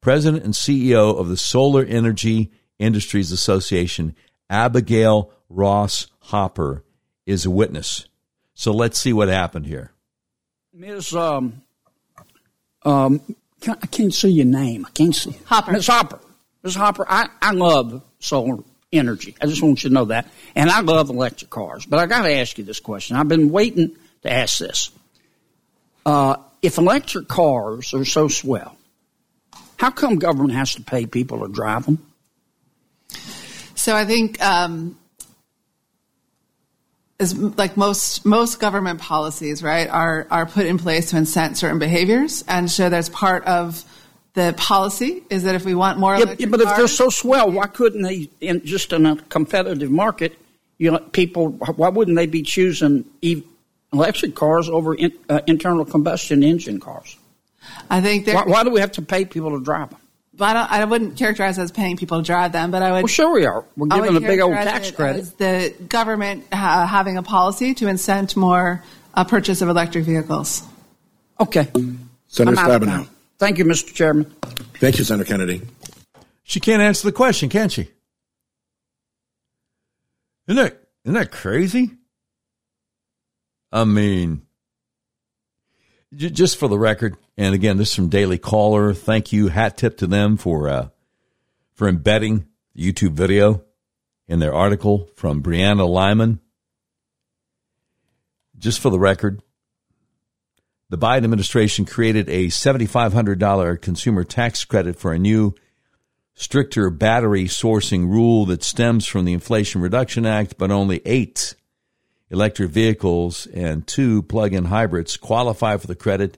President and CEO of the Solar Energy Industries Association, Abigail Ross Hopper, is a witness. So let's see what happened here. Ms. Um, um, can, I can't see your name. I can't see. Hopper. Ms. Hopper. Ms. Hopper, I, I love solar energy. I just want you to know that. And I love electric cars. But I got to ask you this question. I've been waiting to ask this. Uh, if electric cars are so swell, how come government has to pay people to drive them? So I think, um, as like most most government policies, right, are are put in place to incent certain behaviors, and so that's part of the policy is that if we want more, yeah, but if they're so swell, why couldn't they, in just in a competitive market, you know, people, why wouldn't they be choosing electric cars over in, uh, internal combustion engine cars? I think why, why, do we have to pay people to drive them? But I, I, wouldn't characterize it as paying people to drive them, but I would. Well, sure we are. We're giving a big old tax credit. the government uh, having a policy to incent more uh, purchase of electric vehicles. Okay. Senator Stabenow. Thank you, Mr. Chairman. Thank you, Senator Kennedy. She can't answer the question, can she? Isn't that, isn't that crazy? I mean, just for the record, and again, this is from Daily Caller. Thank you, hat tip to them for uh, for embedding the YouTube video in their article from Brianna Lyman. Just for the record, the Biden administration created a $7,500 consumer tax credit for a new, stricter battery sourcing rule that stems from the Inflation Reduction Act, but only eight electric vehicles and two plug in hybrids qualify for the credit.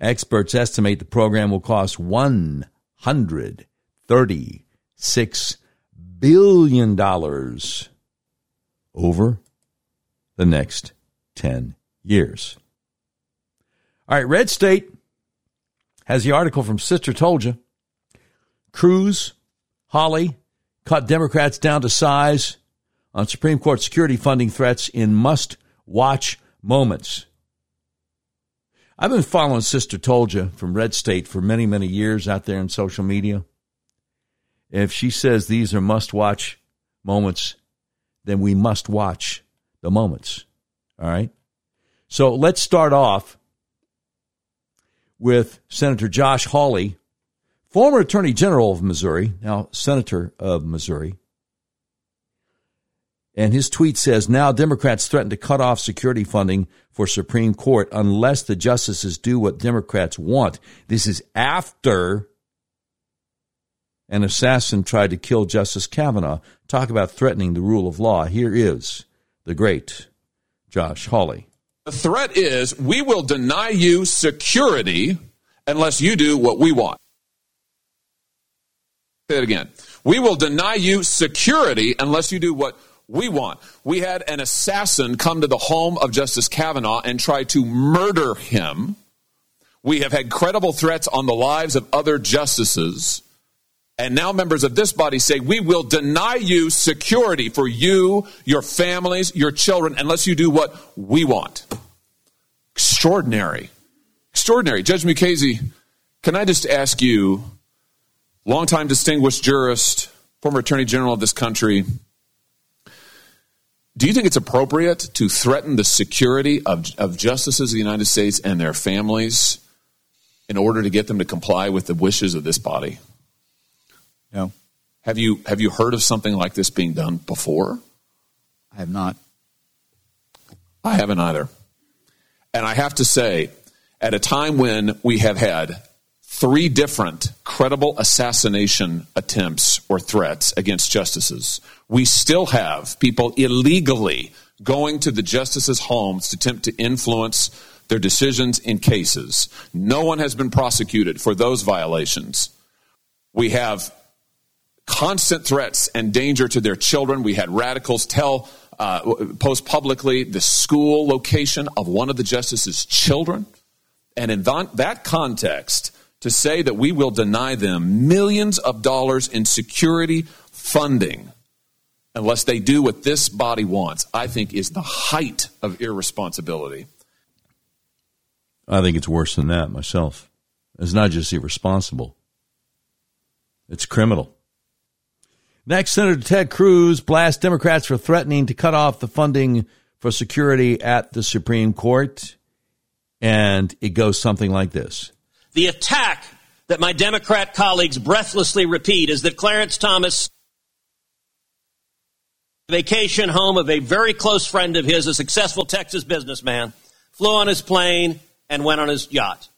Experts estimate the program will cost $136 billion over the next 10 years. All right, Red State has the article from Sister Toldjah. Cruz, Hawley, cut Democrats down to size on Supreme Court security funding threats in must watch moments. I've been following Sister You from Red State for many, many years out there in social media. If she says these are must watch moments, then we must watch the moments. All right? So let's start off with Senator Josh Hawley, former Attorney General of Missouri, now Senator of Missouri. And his tweet says now Democrats threaten to cut off security funding for Supreme Court unless the justices do what Democrats want. This is after an assassin tried to kill Justice Kavanaugh. Talk about threatening the rule of law. Here is the great Josh Hawley. The threat is we will deny you security unless you do what we want. Say it again. We will deny you security unless you do what we want. We had an assassin come to the home of Justice Kavanaugh and try to murder him. We have had credible threats on the lives of other justices. And now members of this body say, we will deny you security for you, your families, your children, unless you do what we want. Extraordinary. Extraordinary. Judge Mukasey, can I just ask you, longtime distinguished jurist, former attorney general of this country, do you think it's appropriate to threaten the security of, of justices of the United States and their families in order to get them to comply with the wishes of this body? No. Have you have you heard of something like this being done before? I have not. I haven't either. And I have to say, at a time when we have had three different credible assassination attempts or threats against justices, we still have people illegally going to the justices' homes to attempt to influence their decisions in cases. No one has been prosecuted for those violations. We have constant threats and danger to their children. We had radicals tell, uh, post publicly the school location of one of the justices' children. And in that context, to say that we will deny them millions of dollars in security funding unless they do what this body wants, I think is the height of irresponsibility. I think it's worse than that myself. It's not just irresponsible, it's criminal. Next, Senator Ted Cruz blasts Democrats for threatening to cut off the funding for security at the Supreme Court. And it goes something like this The attack that my Democrat colleagues breathlessly repeat is that Clarence Thomas, vacation home of a very close friend of his, a successful Texas businessman, flew on his plane and went on his yacht.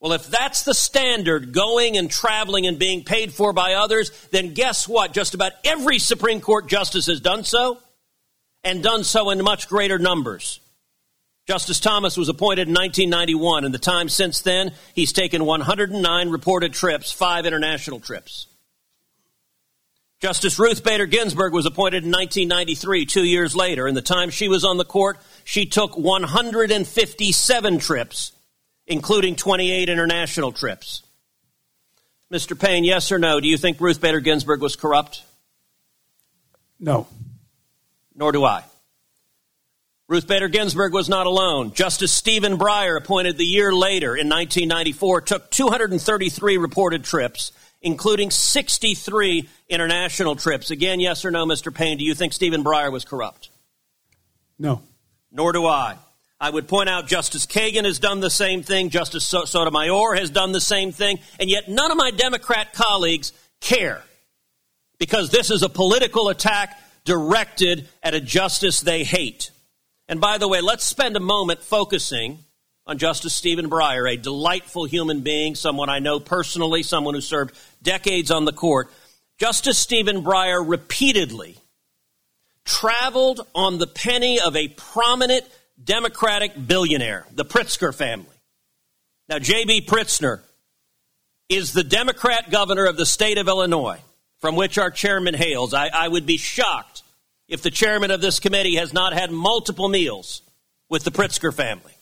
Well, if that's the standard, going and traveling and being paid for by others, then guess what? Just about every Supreme Court justice has done so, and done so in much greater numbers. Justice Thomas was appointed in 1991. and the time since then, he's taken 109 reported trips, five international trips. Justice Ruth Bader Ginsburg was appointed in 1993, two years later. In the time she was on the court, she took 157 trips, including 28 international trips. Mr. Payne, yes or no? Do you think Ruth Bader Ginsburg was corrupt? No. Nor do I. Ruth Bader Ginsburg was not alone. Justice Stephen Breyer, appointed the year later in 1994, took 233 reported trips, including 63 international trips. Again, yes or no, Mr. Payne, do you think Stephen Breyer was corrupt? No. Nor do I. I would point out Justice Kagan has done the same thing, Justice Sotomayor has done the same thing, and yet none of my Democrat colleagues care because this is a political attack directed at a justice they hate. And by the way, let's spend a moment focusing on Justice Stephen Breyer, a delightful human being, someone I know personally, someone who served decades on the court. Justice Stephen Breyer repeatedly traveled on the penny of a prominent Democratic billionaire, the Pritzker family. Now, J.B. Pritzker is the Democrat governor of the state of Illinois, from which our chairman hails. I, I would be shocked if the chairman of this committee has not had multiple meals with the Pritzker family.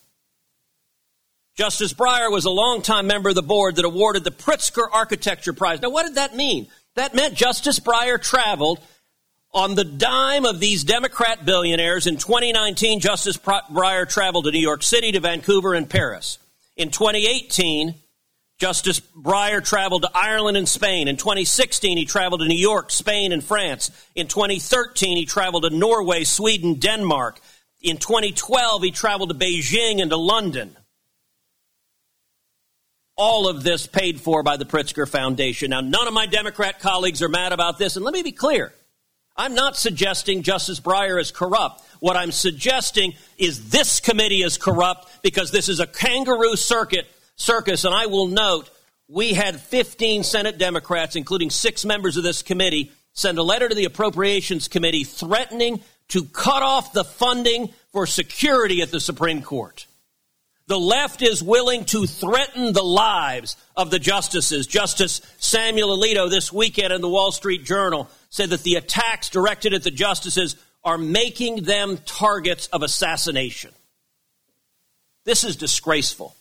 Justice Breyer was a longtime member of the board that awarded the Pritzker Architecture Prize. Now, what did that mean? That meant Justice Breyer traveled on the dime of these Democrat billionaires. In 2019, Justice Breyer traveled to New York City, to Vancouver, and Paris. In 2018, Justice Breyer traveled to Ireland and Spain. In 2016, he traveled to New York, Spain, and France. In 2013, he traveled to Norway, Sweden, Denmark. In 2012, he traveled to Beijing and to London. All of this paid for by the Pritzker Foundation. Now, none of my Democrat colleagues are mad about this, and let me be clear. I'm not suggesting Justice Breyer is corrupt. What I'm suggesting is this committee is corrupt because this is a kangaroo circuit circus. And I will note we had 15 Senate Democrats, including six members of this committee, send a letter to the Appropriations Committee threatening to cut off the funding for security at the Supreme Court. The left is willing to threaten the lives of the justices. Justice Samuel Alito this weekend in the Wall Street Journal said that the attacks directed at the justices are making them targets of assassination. This is disgraceful.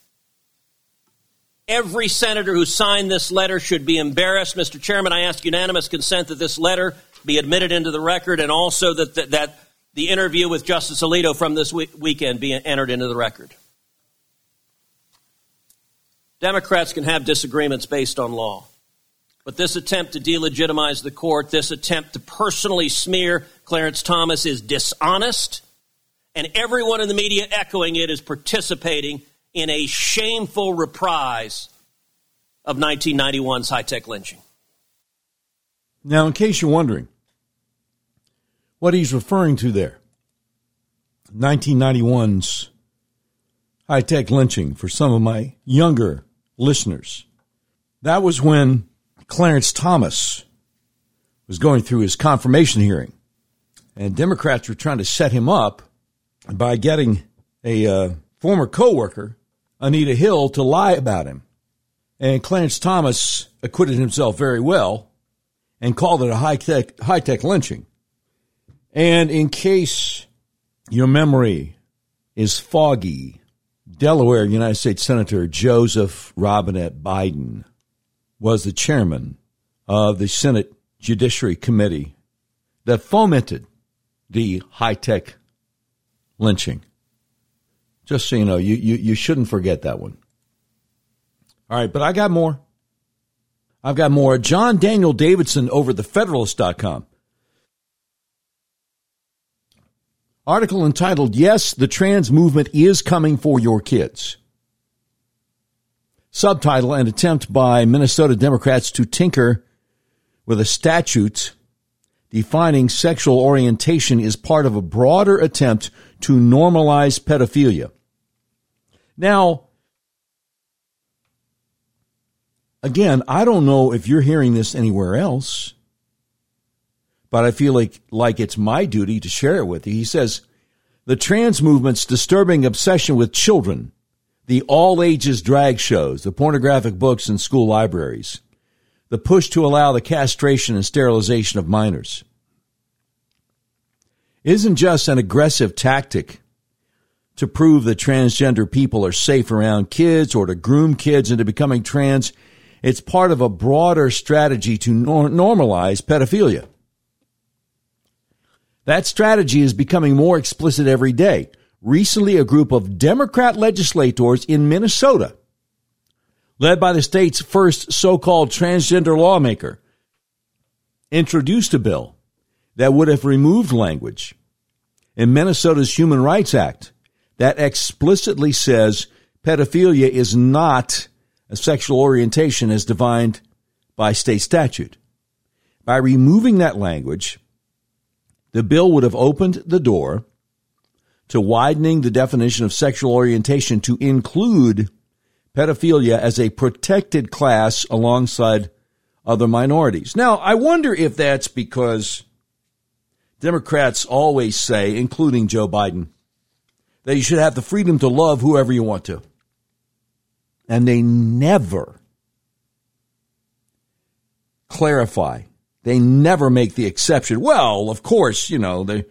Every senator who signed this letter should be embarrassed. Mr. Chairman, I ask unanimous consent that this letter be admitted into the record and also that, that, that the interview with Justice Alito from this week, weekend be entered into the record. Democrats can have disagreements based on law. But this attempt to delegitimize the court, this attempt to personally smear Clarence Thomas is dishonest, and everyone in the media echoing it is participating in a shameful reprise of 1991's high tech lynching. Now, in case you're wondering what he's referring to there, 1991's high tech lynching for some of my younger listeners. That was when Clarence Thomas was going through his confirmation hearing, and Democrats were trying to set him up by getting a uh, former coworker, Anita Hill, to lie about him. And Clarence Thomas acquitted himself very well and called it a high tech high tech lynching. And in case your memory is foggy, Delaware United States Senator Joseph Robinette Biden was the chairman of the Senate Judiciary Committee that fomented the high tech lynching. Just so you know, you, you, you shouldn't forget that one. All right, but I got more. I've got more. John Daniel Davidson over the Federalist.com Article entitled, Yes, the Trans Movement is Coming for Your Kids. Subtitle, An Attempt by Minnesota Democrats to Tinker with a Statute defining sexual orientation is part of a broader attempt to normalize pedophilia. Now, again, I don't know if you're hearing this anywhere else but I feel like, like it's my duty to share it with you. He says, the trans movement's disturbing obsession with children, the all ages drag shows, the pornographic books in school libraries, the push to allow the castration and sterilization of minors isn't just an aggressive tactic to prove that transgender people are safe around kids or to groom kids into becoming trans. It's part of a broader strategy to nor- normalize pedophilia. That strategy is becoming more explicit every day. Recently, a group of Democrat legislators in Minnesota, led by the state's first so called transgender lawmaker, introduced a bill that would have removed language in Minnesota's Human Rights Act that explicitly says pedophilia is not a sexual orientation as defined by state statute. By removing that language, the bill would have opened the door to widening the definition of sexual orientation to include pedophilia as a protected class alongside other minorities. Now, I wonder if that's because Democrats always say, including Joe Biden, that you should have the freedom to love whoever you want to. And they never clarify. They never make the exception. Well, of course, you know, they,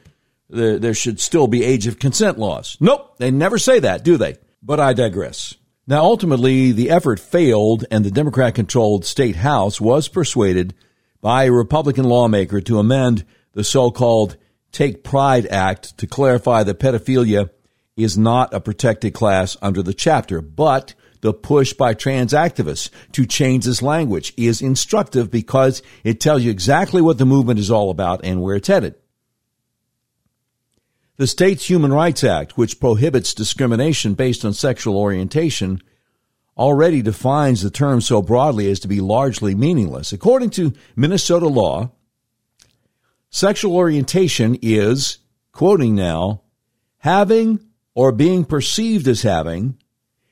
they, there should still be age of consent laws. Nope, they never say that, do they? But I digress. Now, ultimately, the effort failed, and the Democrat controlled state House was persuaded by a Republican lawmaker to amend the so called Take Pride Act to clarify that pedophilia is not a protected class under the chapter, but the push by trans activists to change this language is instructive because it tells you exactly what the movement is all about and where it's headed. The state's Human Rights Act, which prohibits discrimination based on sexual orientation, already defines the term so broadly as to be largely meaningless. According to Minnesota law, sexual orientation is, quoting now, having or being perceived as having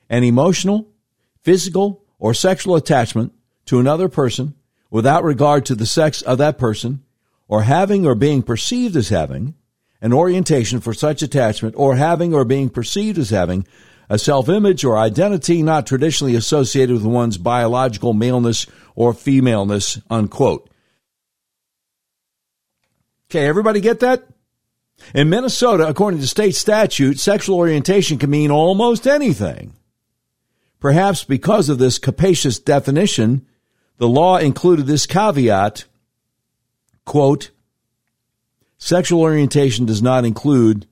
an emotional, physical, or sexual attachment to another person without regard to the sex of that person, or having or being perceived as having an orientation for such attachment or having or being perceived as having a self-image or identity not traditionally associated with one's biological maleness or femaleness, unquote. Okay, everybody get that? In Minnesota, according to state statute, sexual orientation can mean almost anything. Perhaps because of this capacious definition, the law included this caveat, quote, Sexual orientation does not include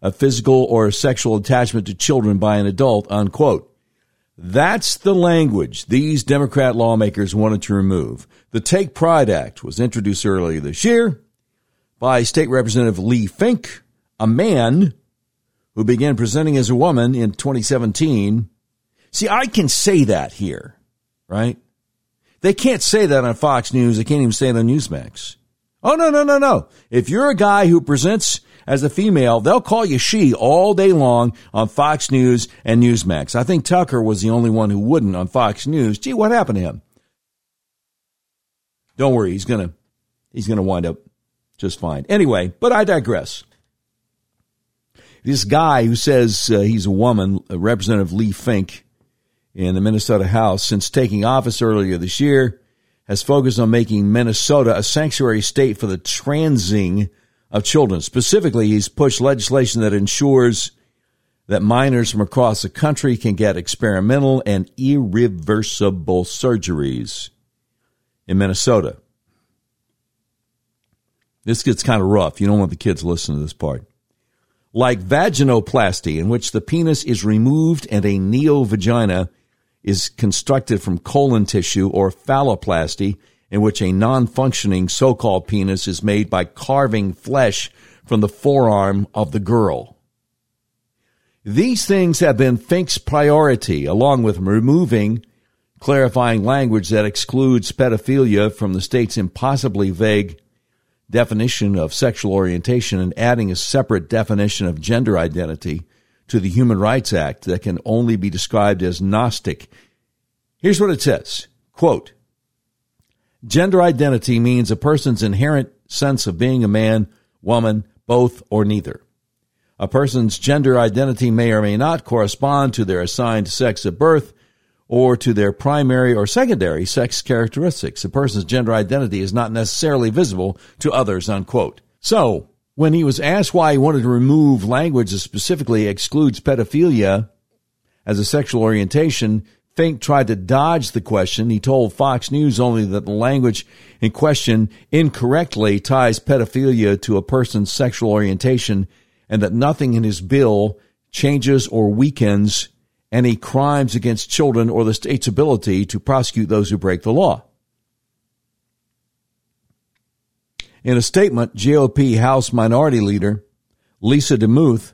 a physical or sexual attachment to children by an adult, unquote. That's the language these Democrat lawmakers wanted to remove. The Take Pride Act was introduced earlier this year by State Representative Leigh Finke, a man who began presenting as a woman in 2017. See, I can say that here, right? They can't say that on Fox News. They can't even say it on Newsmax. Oh, no, no, no, no. If you're a guy who presents as a female, they'll call you she all day long on Fox News and Newsmax. I think Tucker was the only one who wouldn't on Fox News. Gee, what happened to him? Don't worry, he's gonna he's gonna wind up just fine. Anyway, but I digress. This guy who says uh, he's a woman, Representative Leigh Finke, in the Minnesota House, since taking office earlier this year, has focused on making Minnesota a sanctuary state for the transing of children. Specifically, he's pushed legislation that ensures that minors from across the country can get experimental and irreversible surgeries in Minnesota. This gets kind of rough. You don't want the kids to listen to this part. Like vaginoplasty, in which the penis is removed and a neovagina is constructed from colon tissue or phalloplasty, in which a non-functioning so-called penis is made by carving flesh from the forearm of the girl. These things have been Finke's priority, along with removing clarifying language that excludes pedophilia from the state's impossibly vague definition of sexual orientation and adding a separate definition of gender identity to the Human Rights Act that can only be described as Gnostic. Here's what it says. Quote, Gender identity means a person's inherent sense of being a man, woman, both, or neither. A person's gender identity may or may not correspond to their assigned sex at birth or to their primary or secondary sex characteristics. A person's gender identity is not necessarily visible to others, unquote. So, when he was asked why he wanted to remove language that specifically excludes pedophilia as a sexual orientation, Finke tried to dodge the question. He told Fox News only that the language in question incorrectly ties pedophilia to a person's sexual orientation and that nothing in his bill changes or weakens any crimes against children or the state's ability to prosecute those who break the law. In a statement, GOP House Minority Leader Lisa Demuth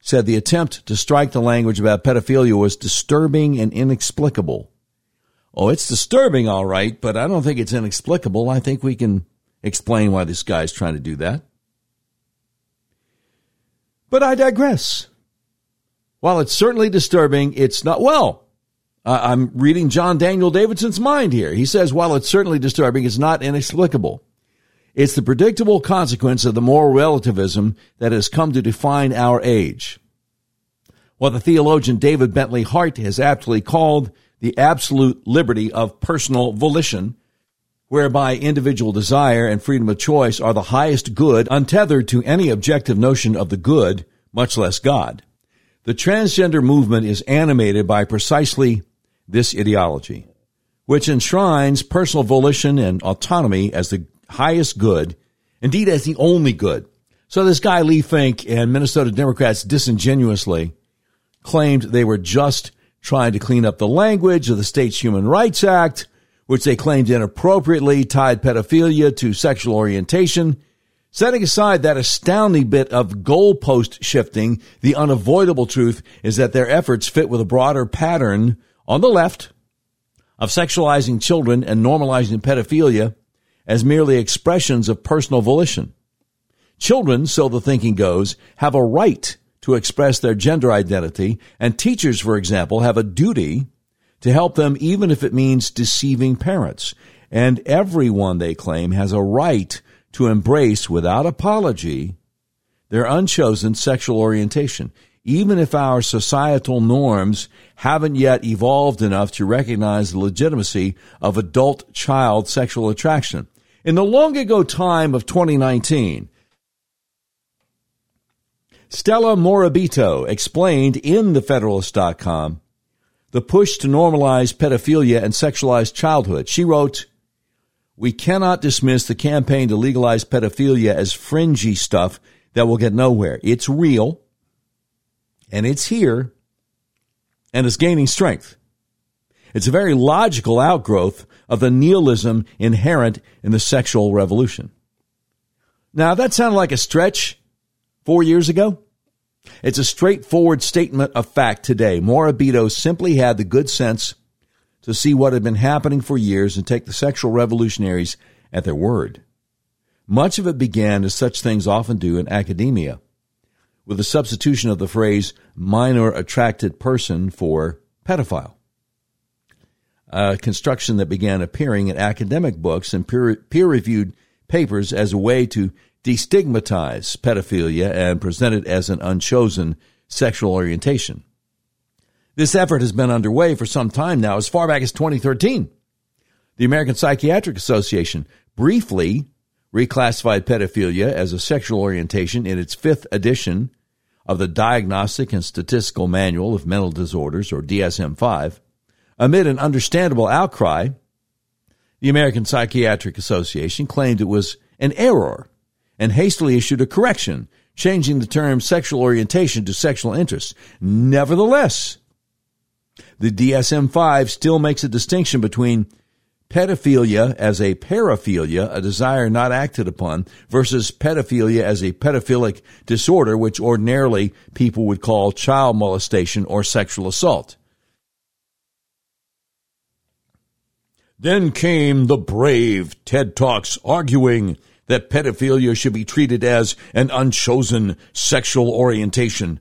said the attempt to strike the language about pedophilia was disturbing and inexplicable. Oh, it's disturbing, all right, but I don't think it's inexplicable. I think we can explain why this guy's trying to do that. But I digress. While it's certainly disturbing, it's not, well, I'm reading John Daniel Davidson's mind here. He says, while it's certainly disturbing, it's not inexplicable. It's the predictable consequence of the moral relativism that has come to define our age. What the theologian David Bentley Hart has aptly called the absolute liberty of personal volition, whereby individual desire and freedom of choice are the highest good, untethered to any objective notion of the good, much less God. The transgender movement is animated by precisely this ideology, which enshrines personal volition and autonomy as the highest good, indeed as the only good. So this guy Leigh Finke and Minnesota Democrats disingenuously claimed they were just trying to clean up the language of the state's Human Rights Act, which they claimed inappropriately tied pedophilia to sexual orientation. Setting aside that astounding bit of goalpost shifting, the unavoidable truth is that their efforts fit with a broader pattern on the left of sexualizing children and normalizing pedophilia as merely expressions of personal volition. Children, so the thinking goes, have a right to express their gender identity, and teachers, for example, have a duty to help them even if it means deceiving parents. And everyone, they claim, has a right to embrace without apology their unchosen sexual orientation, even if our societal norms haven't yet evolved enough to recognize the legitimacy of adult child sexual attraction. In the long ago time of 2019, Stella Morabito explained in thefederalist.com the push to normalize pedophilia and sexualized childhood. She wrote, We cannot dismiss the campaign to legalize pedophilia as fringy stuff that will get nowhere. It's real, and it's here, and it's gaining strength. It's a very logical outgrowth of the nihilism inherent in the sexual revolution. Now, that sounded like a stretch four years ago. It's a straightforward statement of fact today. Morabito simply had the good sense to see what had been happening for years and take the sexual revolutionaries at their word. Much of it began, as such things often do in academia, with the substitution of the phrase minor attracted person for pedophile a construction that began appearing in academic books and peer reviewed papers as a way to destigmatize pedophilia and present it as an unchosen sexual orientation. This effort has been underway for some time now, as far back as 2013. The American Psychiatric Association briefly reclassified pedophilia as a sexual orientation in its fifth edition of the Diagnostic and Statistical Manual of Mental Disorders, or DSM 5. Amid an understandable outcry, the American Psychiatric Association claimed it was an error and hastily issued a correction, changing the term sexual orientation to sexual interest. Nevertheless, the DSM 5 still makes a distinction between pedophilia as a paraphilia, a desire not acted upon, versus pedophilia as a pedophilic disorder, which ordinarily people would call child molestation or sexual assault. Then came the brave TED Talks arguing that pedophilia should be treated as an unchosen sexual orientation,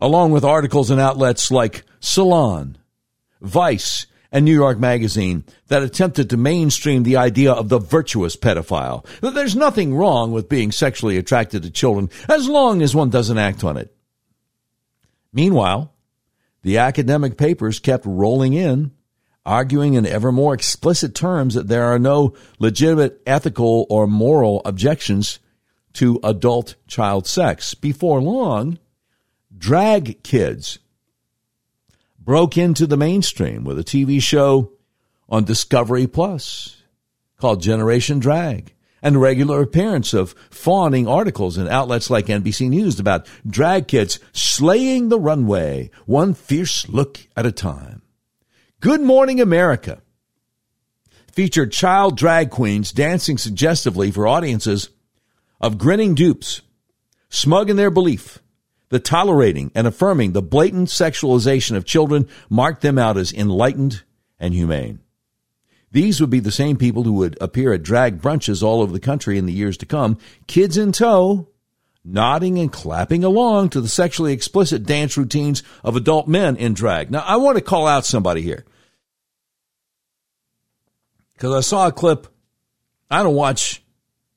along with articles in outlets like Salon, Vice, and New York Magazine that attempted to mainstream the idea of the virtuous pedophile. There's nothing wrong with being sexually attracted to children as long as one doesn't act on it. Meanwhile, the academic papers kept rolling in arguing in ever more explicit terms that there are no legitimate ethical or moral objections to adult child sex. Before long, drag kids broke into the mainstream with a TV show on Discovery Plus called Generation Drag and regular appearance of fawning articles in outlets like NBC News about drag kids slaying the runway, one fierce look at a time. Good Morning America featured child drag queens dancing suggestively for audiences of grinning dupes, smug in their belief that tolerating and affirming the blatant sexualization of children marked them out as enlightened and humane. These would be the same people who would appear at drag brunches all over the country in the years to come, kids in tow, nodding and clapping along to the sexually explicit dance routines of adult men in drag. Now, I want to call out somebody here. Because I saw a clip. I don't watch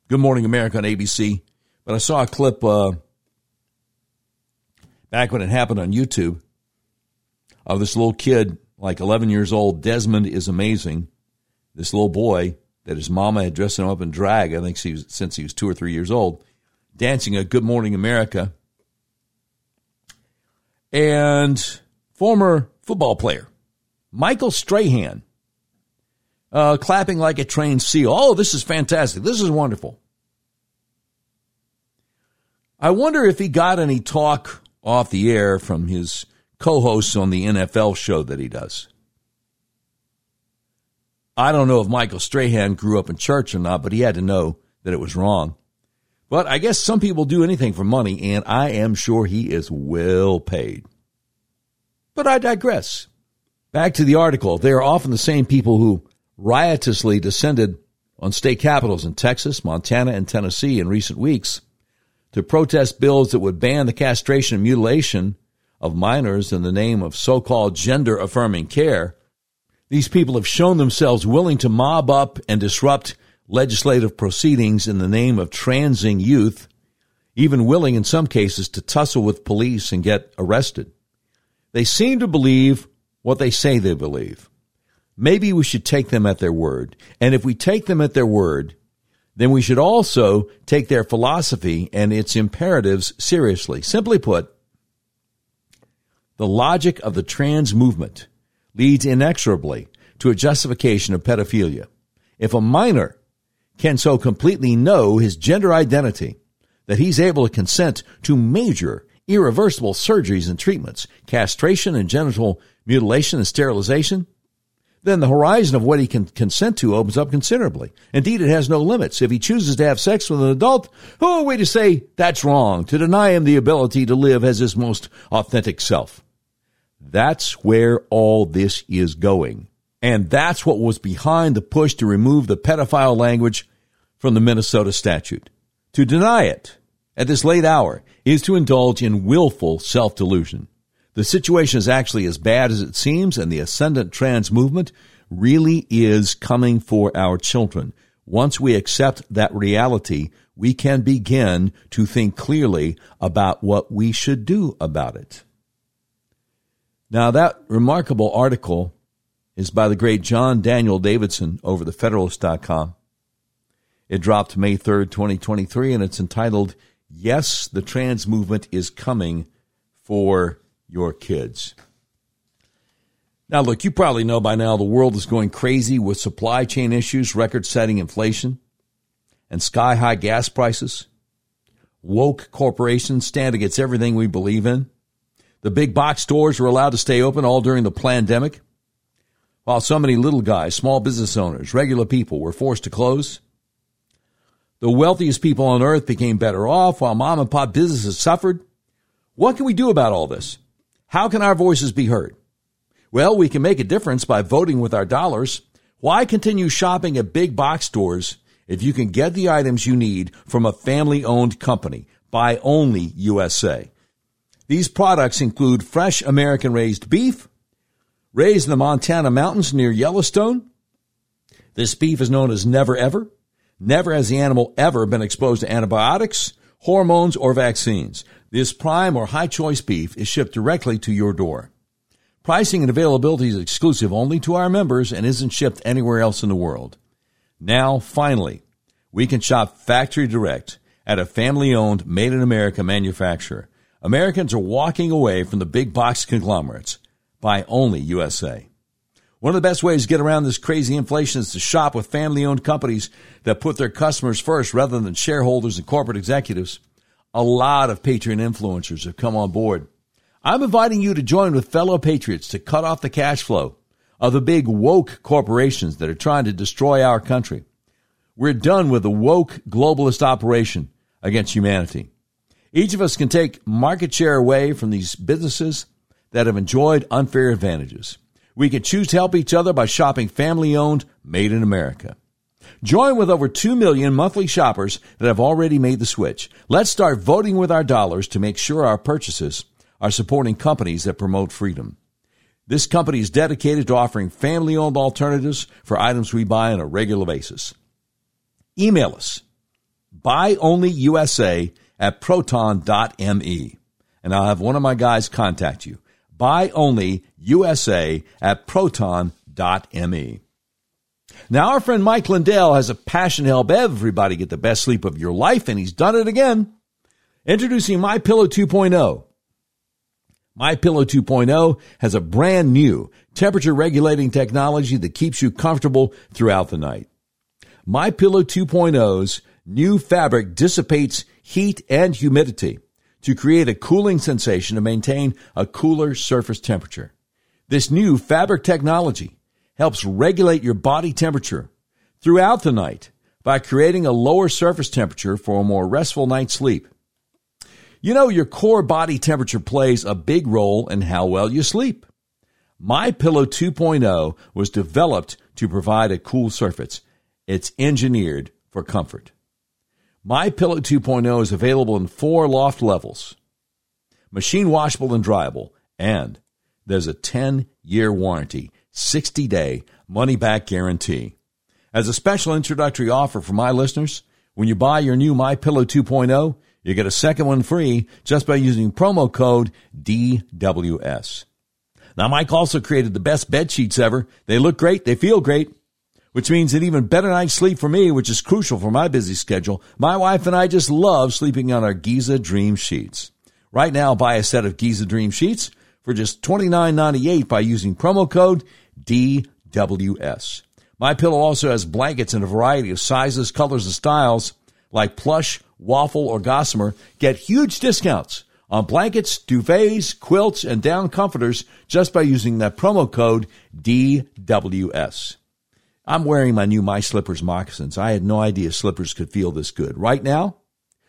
Good Morning America on ABC, but I saw a clip uh, back when it happened on YouTube of this little kid, like 11 years old. Desmond is amazing. This little boy that his mama had dressed him up in drag, I think she was, since he was two or three years old, dancing a Good Morning America. And former football player, Michael Strahan, uh, clapping like a trained seal. Oh, this is fantastic. This is wonderful. I wonder if he got any talk off the air from his co hosts on the NFL show that he does. I don't know if Michael Strahan grew up in church or not, but he had to know that it was wrong. But I guess some people do anything for money, and I am sure he is well paid. But I digress. Back to the article. They are often the same people who riotously descended on state capitals in Texas, Montana, and Tennessee in recent weeks to protest bills that would ban the castration and mutilation of minors in the name of so called gender affirming care these people have shown themselves willing to mob up and disrupt legislative proceedings in the name of transing youth, even willing in some cases to tussle with police and get arrested. They seem to believe what they say they believe. Maybe we should take them at their word. And if we take them at their word, then we should also take their philosophy and its imperatives seriously. Simply put, the logic of the trans movement leads inexorably to a justification of pedophilia. If a minor can so completely know his gender identity that he's able to consent to major irreversible surgeries and treatments, castration and genital mutilation and sterilization, then the horizon of what he can consent to opens up considerably. Indeed, it has no limits. If he chooses to have sex with an adult, who are we to say that's wrong, to deny him the ability to live as his most authentic self? That's where all this is going. And that's what was behind the push to remove the pedophile language from the Minnesota statute. To deny it at this late hour is to indulge in willful self delusion. The situation is actually as bad as it seems, and the ascendant trans movement really is coming for our children. Once we accept that reality, we can begin to think clearly about what we should do about it. Now, that remarkable article is by the great John Daniel Davidson over the Federalist.com. It dropped May 3rd, 2023, and it's entitled, Yes, the Trans Movement is Coming for Your Kids. Now, look, you probably know by now the world is going crazy with supply chain issues, record setting inflation, and sky high gas prices. Woke corporations stand against everything we believe in. The big box stores were allowed to stay open all during the pandemic, while so many little guys, small business owners, regular people were forced to close. The wealthiest people on earth became better off while mom and pop businesses suffered. What can we do about all this? How can our voices be heard? Well, we can make a difference by voting with our dollars. Why continue shopping at big box stores if you can get the items you need from a family owned company? Buy only USA. These products include fresh American raised beef, raised in the Montana mountains near Yellowstone. This beef is known as never ever. Never has the animal ever been exposed to antibiotics, hormones, or vaccines. This prime or high choice beef is shipped directly to your door. Pricing and availability is exclusive only to our members and isn't shipped anywhere else in the world. Now, finally, we can shop factory direct at a family owned, made in America manufacturer. Americans are walking away from the big box conglomerates. Buy only USA. One of the best ways to get around this crazy inflation is to shop with family owned companies that put their customers first rather than shareholders and corporate executives. A lot of Patreon influencers have come on board. I'm inviting you to join with fellow patriots to cut off the cash flow of the big woke corporations that are trying to destroy our country. We're done with the woke globalist operation against humanity. Each of us can take market share away from these businesses that have enjoyed unfair advantages. We can choose to help each other by shopping family owned, made in America. Join with over 2 million monthly shoppers that have already made the switch. Let's start voting with our dollars to make sure our purchases are supporting companies that promote freedom. This company is dedicated to offering family owned alternatives for items we buy on a regular basis. Email us buyonlyusa at proton.me and I'll have one of my guys contact you. Buyonlyusa at proton.me. Now, our friend Mike Lindell has a passion to help everybody get the best sleep of your life, and he's done it again. Introducing My Pillow 2.0. My Pillow 2.0 has a brand new temperature regulating technology that keeps you comfortable throughout the night. My Pillow 2.0's new fabric dissipates heat and humidity to create a cooling sensation to maintain a cooler surface temperature. This new fabric technology helps regulate your body temperature throughout the night by creating a lower surface temperature for a more restful night's sleep. You know, your core body temperature plays a big role in how well you sleep. My Pillow 2.0 was developed to provide a cool surface. It's engineered for comfort. My Pillow 2.0 is available in four loft levels, machine washable and dryable, and there's a 10 year warranty, 60 day money back guarantee. As a special introductory offer for my listeners, when you buy your new My Pillow 2.0, you get a second one free just by using promo code DWS. Now, Mike also created the best bed sheets ever. They look great, they feel great, which means an even better night's sleep for me, which is crucial for my busy schedule. My wife and I just love sleeping on our Giza Dream Sheets. Right now, buy a set of Giza Dream Sheets for just $29.98 by using promo code DWS. My pillow also has blankets in a variety of sizes, colors, and styles like plush, waffle, or gossamer, get huge discounts on blankets, duvets, quilts, and down comforters just by using that promo code DWS. I'm wearing my new My Slippers moccasins. I had no idea slippers could feel this good. Right now,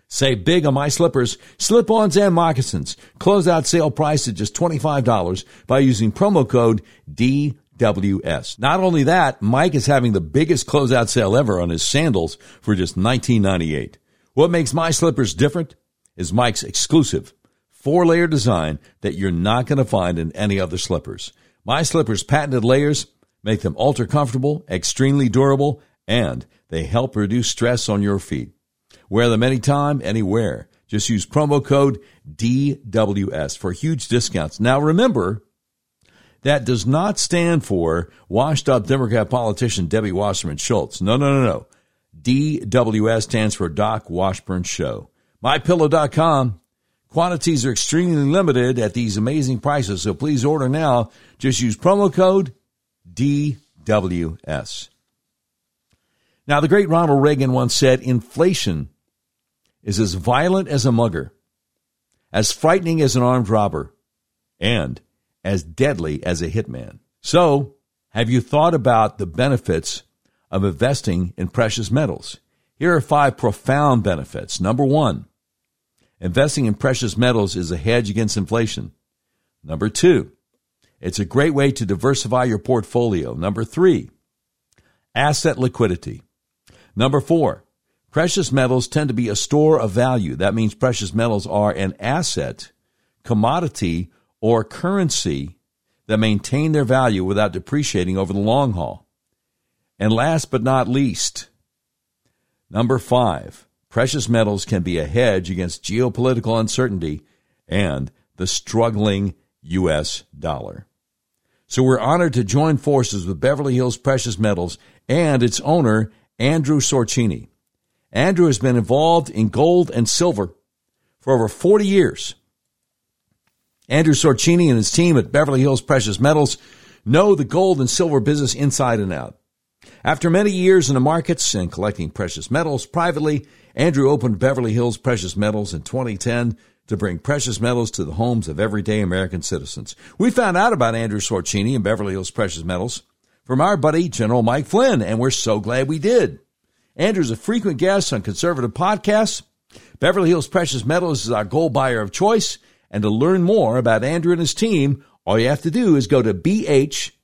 say big on my slippers, slip-ons, and moccasins. Closeout sale price at just $25 by using promo code DWS. Not only that, Mike is having the biggest closeout sale ever on his sandals for just $19.98. What makes my slippers different is Mike's exclusive four layer design that you're not going to find in any other slippers. My slippers patented layers make them ultra comfortable, extremely durable, and they help reduce stress on your feet. Wear them anytime, anywhere. Just use promo code DWS for huge discounts. Now remember, that does not stand for washed up Democrat politician Debbie Wasserman Schultz. No, no, no, no. DWS stands for Doc Washburn Show. MyPillow.com. Quantities are extremely limited at these amazing prices, so please order now. Just use promo code DWS. Now, the great Ronald Reagan once said inflation is as violent as a mugger, as frightening as an armed robber, and as deadly as a hitman. So, have you thought about the benefits of investing in precious metals. Here are five profound benefits. Number one, investing in precious metals is a hedge against inflation. Number two, it's a great way to diversify your portfolio. Number three, asset liquidity. Number four, precious metals tend to be a store of value. That means precious metals are an asset, commodity, or currency that maintain their value without depreciating over the long haul. And last but not least, number five, precious metals can be a hedge against geopolitical uncertainty and the struggling U.S. dollar. So we're honored to join forces with Beverly Hills Precious Metals and its owner, Andrew Sorchini. Andrew has been involved in gold and silver for over 40 years. Andrew Sorchini and his team at Beverly Hills Precious Metals know the gold and silver business inside and out. After many years in the markets and collecting precious metals privately, Andrew opened Beverly Hills Precious Metals in 2010 to bring precious metals to the homes of everyday American citizens. We found out about Andrew Sorchini and Beverly Hills Precious Metals from our buddy General Mike Flynn, and we're so glad we did. Andrew's a frequent guest on conservative podcasts. Beverly Hills Precious Metals is our gold buyer of choice. And to learn more about Andrew and his team, all you have to do is go to bh-pm.com.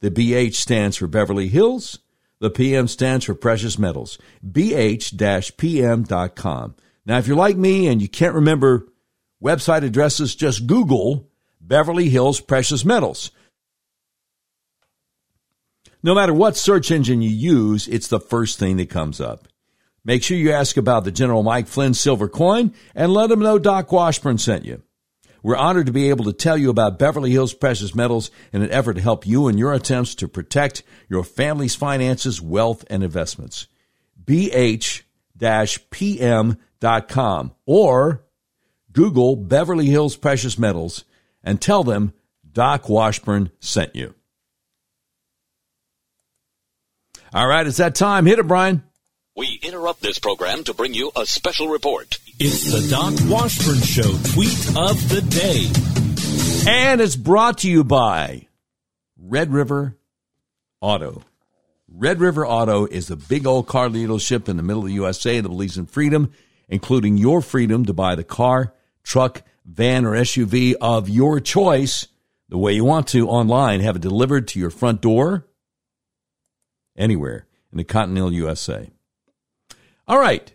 The BH stands for Beverly Hills The PM stands for precious metals. bh-pm.com. Now, if you're like me and you can't remember website addresses, just Google Beverly Hills Precious Metals. No matter what search engine you use, it's the first thing that comes up. Make sure you ask about the General Mike Flynn silver coin and let him know Doc Washburn sent you. We're honored to be able to tell you about Beverly Hills Precious Metals in an effort to help you in your attempts to protect your family's finances, wealth, and investments. BH-PM.com or Google Beverly Hills Precious Metals and tell them Doc Washburn sent you. All right, it's that time. Hit it, Brian. We interrupt this program to bring you a special report. It's the Doc Washburn Show tweet of the day. And it's brought to you by Red River Auto. Red River Auto is the big old car dealership in the middle of the USA that believes in freedom, including your freedom to buy the car, truck, van, or SUV of your choice the way you want to online, have it delivered to your front door anywhere in the continental USA. All right.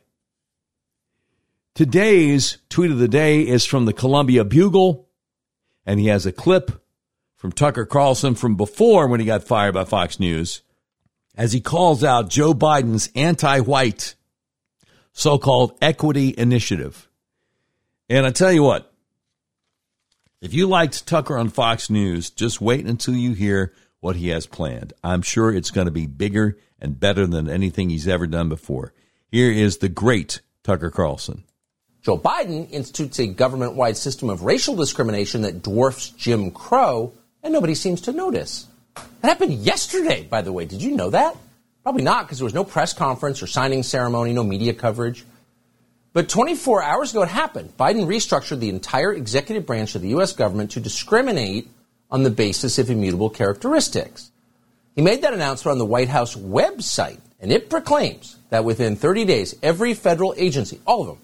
Today's tweet of the day is from the Columbia Bugle, and he has a clip from Tucker Carlson from before when he got fired by Fox News as he calls out Joe Biden's anti white so called equity initiative. And I tell you what, if you liked Tucker on Fox News, just wait until you hear what he has planned. I'm sure it's going to be bigger and better than anything he's ever done before. Here is the great Tucker Carlson. Joe Biden institutes a government wide system of racial discrimination that dwarfs Jim Crow, and nobody seems to notice. That happened yesterday, by the way. Did you know that? Probably not, because there was no press conference or signing ceremony, no media coverage. But 24 hours ago, it happened. Biden restructured the entire executive branch of the U.S. government to discriminate on the basis of immutable characteristics. He made that announcement on the White House website, and it proclaims that within 30 days, every federal agency, all of them,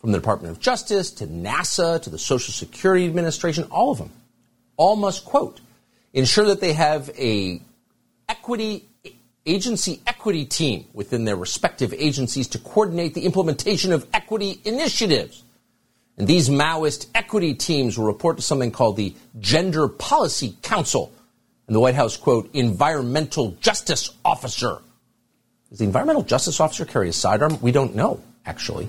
from the Department of Justice to NASA to the Social Security Administration, all of them, all must quote, ensure that they have a equity agency equity team within their respective agencies to coordinate the implementation of equity initiatives. And these Maoist equity teams will report to something called the Gender Policy Council. And the White House quote, environmental justice officer. Does the environmental justice officer carry a sidearm? We don't know, actually.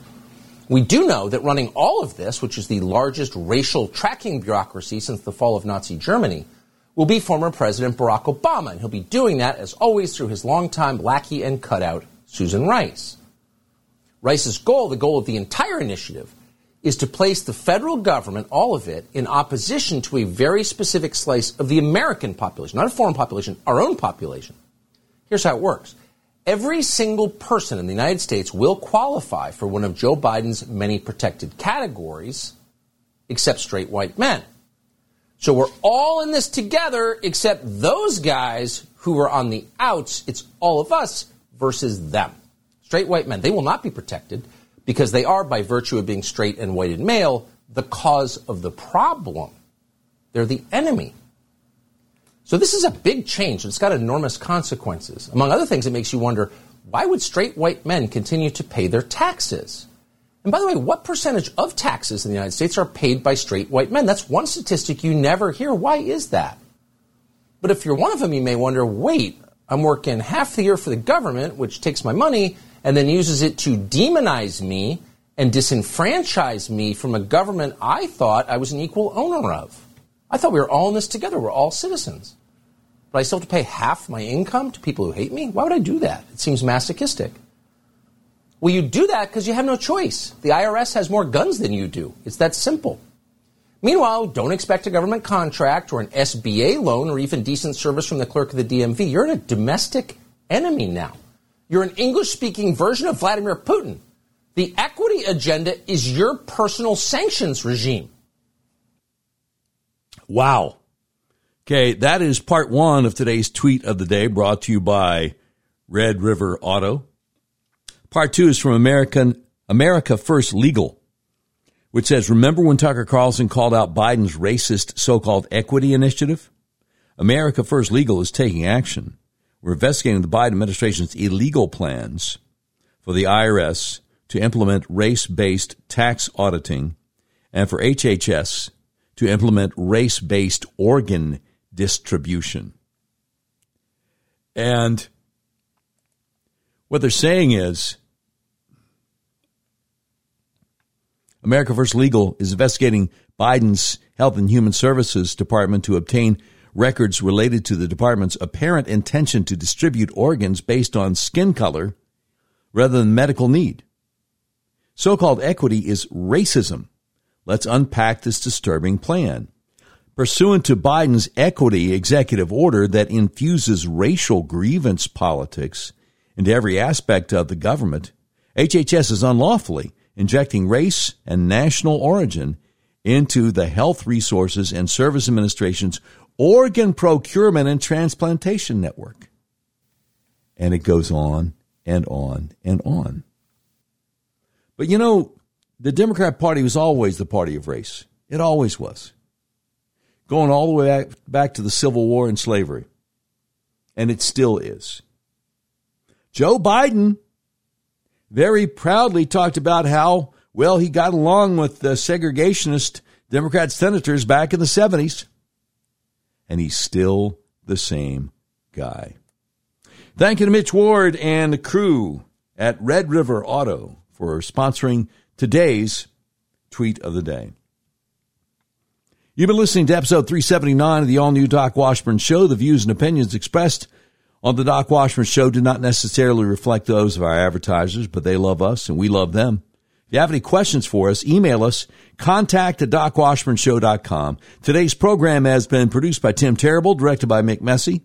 We do know that running all of this, which is the largest racial tracking bureaucracy since the fall of Nazi Germany, will be former President Barack Obama, and he'll be doing that, as always, through his longtime lackey and cutout, Susan Rice. Rice's goal, the goal of the entire initiative, is to place the federal government, all of it, in opposition to a very specific slice of the American population, not a foreign population, our own population. Here's how it works. Every single person in the United States will qualify for one of Joe Biden's many protected categories, except straight white men. So we're all in this together except those guys who are on the outs. It's all of us versus them. Straight white men, they will not be protected because they are, by virtue of being straight and white and male, the cause of the problem. They're the enemy. So this is a big change. It's got enormous consequences. Among other things, it makes you wonder why would straight white men continue to pay their taxes? And by the way, what percentage of taxes in the United States are paid by straight white men? That's one statistic you never hear. Why is that? But if you're one of them, you may wonder wait, I'm working half the year for the government, which takes my money and then uses it to demonize me and disenfranchise me from a government I thought I was an equal owner of. I thought we were all in this together. We're all citizens. But I still have to pay half my income to people who hate me? Why would I do that? It seems masochistic. Well, you do that because you have no choice. The IRS has more guns than you do. It's that simple. Meanwhile, don't expect a government contract or an SBA loan or even decent service from the clerk of the DMV. You're in a domestic enemy now. You're an English speaking version of Vladimir Putin. The equity agenda is your personal sanctions regime. Wow. Okay, that is part one of today's tweet of the day brought to you by Red River Auto. Part two is from American America First Legal, which says, remember when Tucker Carlson called out Biden's racist so-called equity initiative? America First Legal is taking action. We're investigating the Biden administration's illegal plans for the IRS to implement race based tax auditing and for HHS to implement race based organ distribution. And what they're saying is America First Legal is investigating Biden's Health and Human Services Department to obtain records related to the department's apparent intention to distribute organs based on skin color rather than medical need. So called equity is racism. Let's unpack this disturbing plan. Pursuant to Biden's equity executive order that infuses racial grievance politics into every aspect of the government, HHS is unlawfully injecting race and national origin into the Health Resources and Service Administration's organ procurement and transplantation network. And it goes on and on and on. But you know, the Democrat Party was always the party of race. It always was. Going all the way back, back to the Civil War and slavery. And it still is. Joe Biden very proudly talked about how well he got along with the segregationist Democrat senators back in the 70s. And he's still the same guy. Thank you to Mitch Ward and the crew at Red River Auto for sponsoring today's tweet of the day. You've been listening to episode 379 of the all new Doc Washburn Show. The views and opinions expressed on the Doc Washburn Show do not necessarily reflect those of our advertisers, but they love us and we love them. If you have any questions for us, email us, contact at docwashburnshow.com. Today's program has been produced by Tim Terrible, directed by Mick Messy.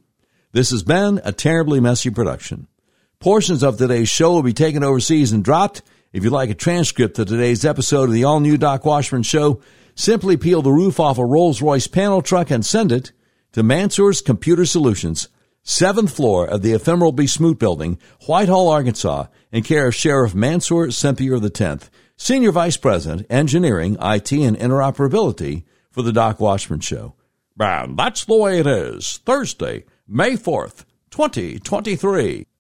This has been a terribly messy production. Portions of today's show will be taken overseas and dropped. If you'd like a transcript of today's episode of the all new Doc Washburn Show, simply peel the roof off a Rolls Royce panel truck and send it to Mansour's Computer Solutions, seventh floor of the ephemeral B. Smoot Building, Whitehall, Arkansas, in care of Sheriff Mansour Sempier X, Senior Vice President, Engineering, IT, and Interoperability for the Doc Washburn Show. And that's the way it is. Thursday, May 4th, 2023.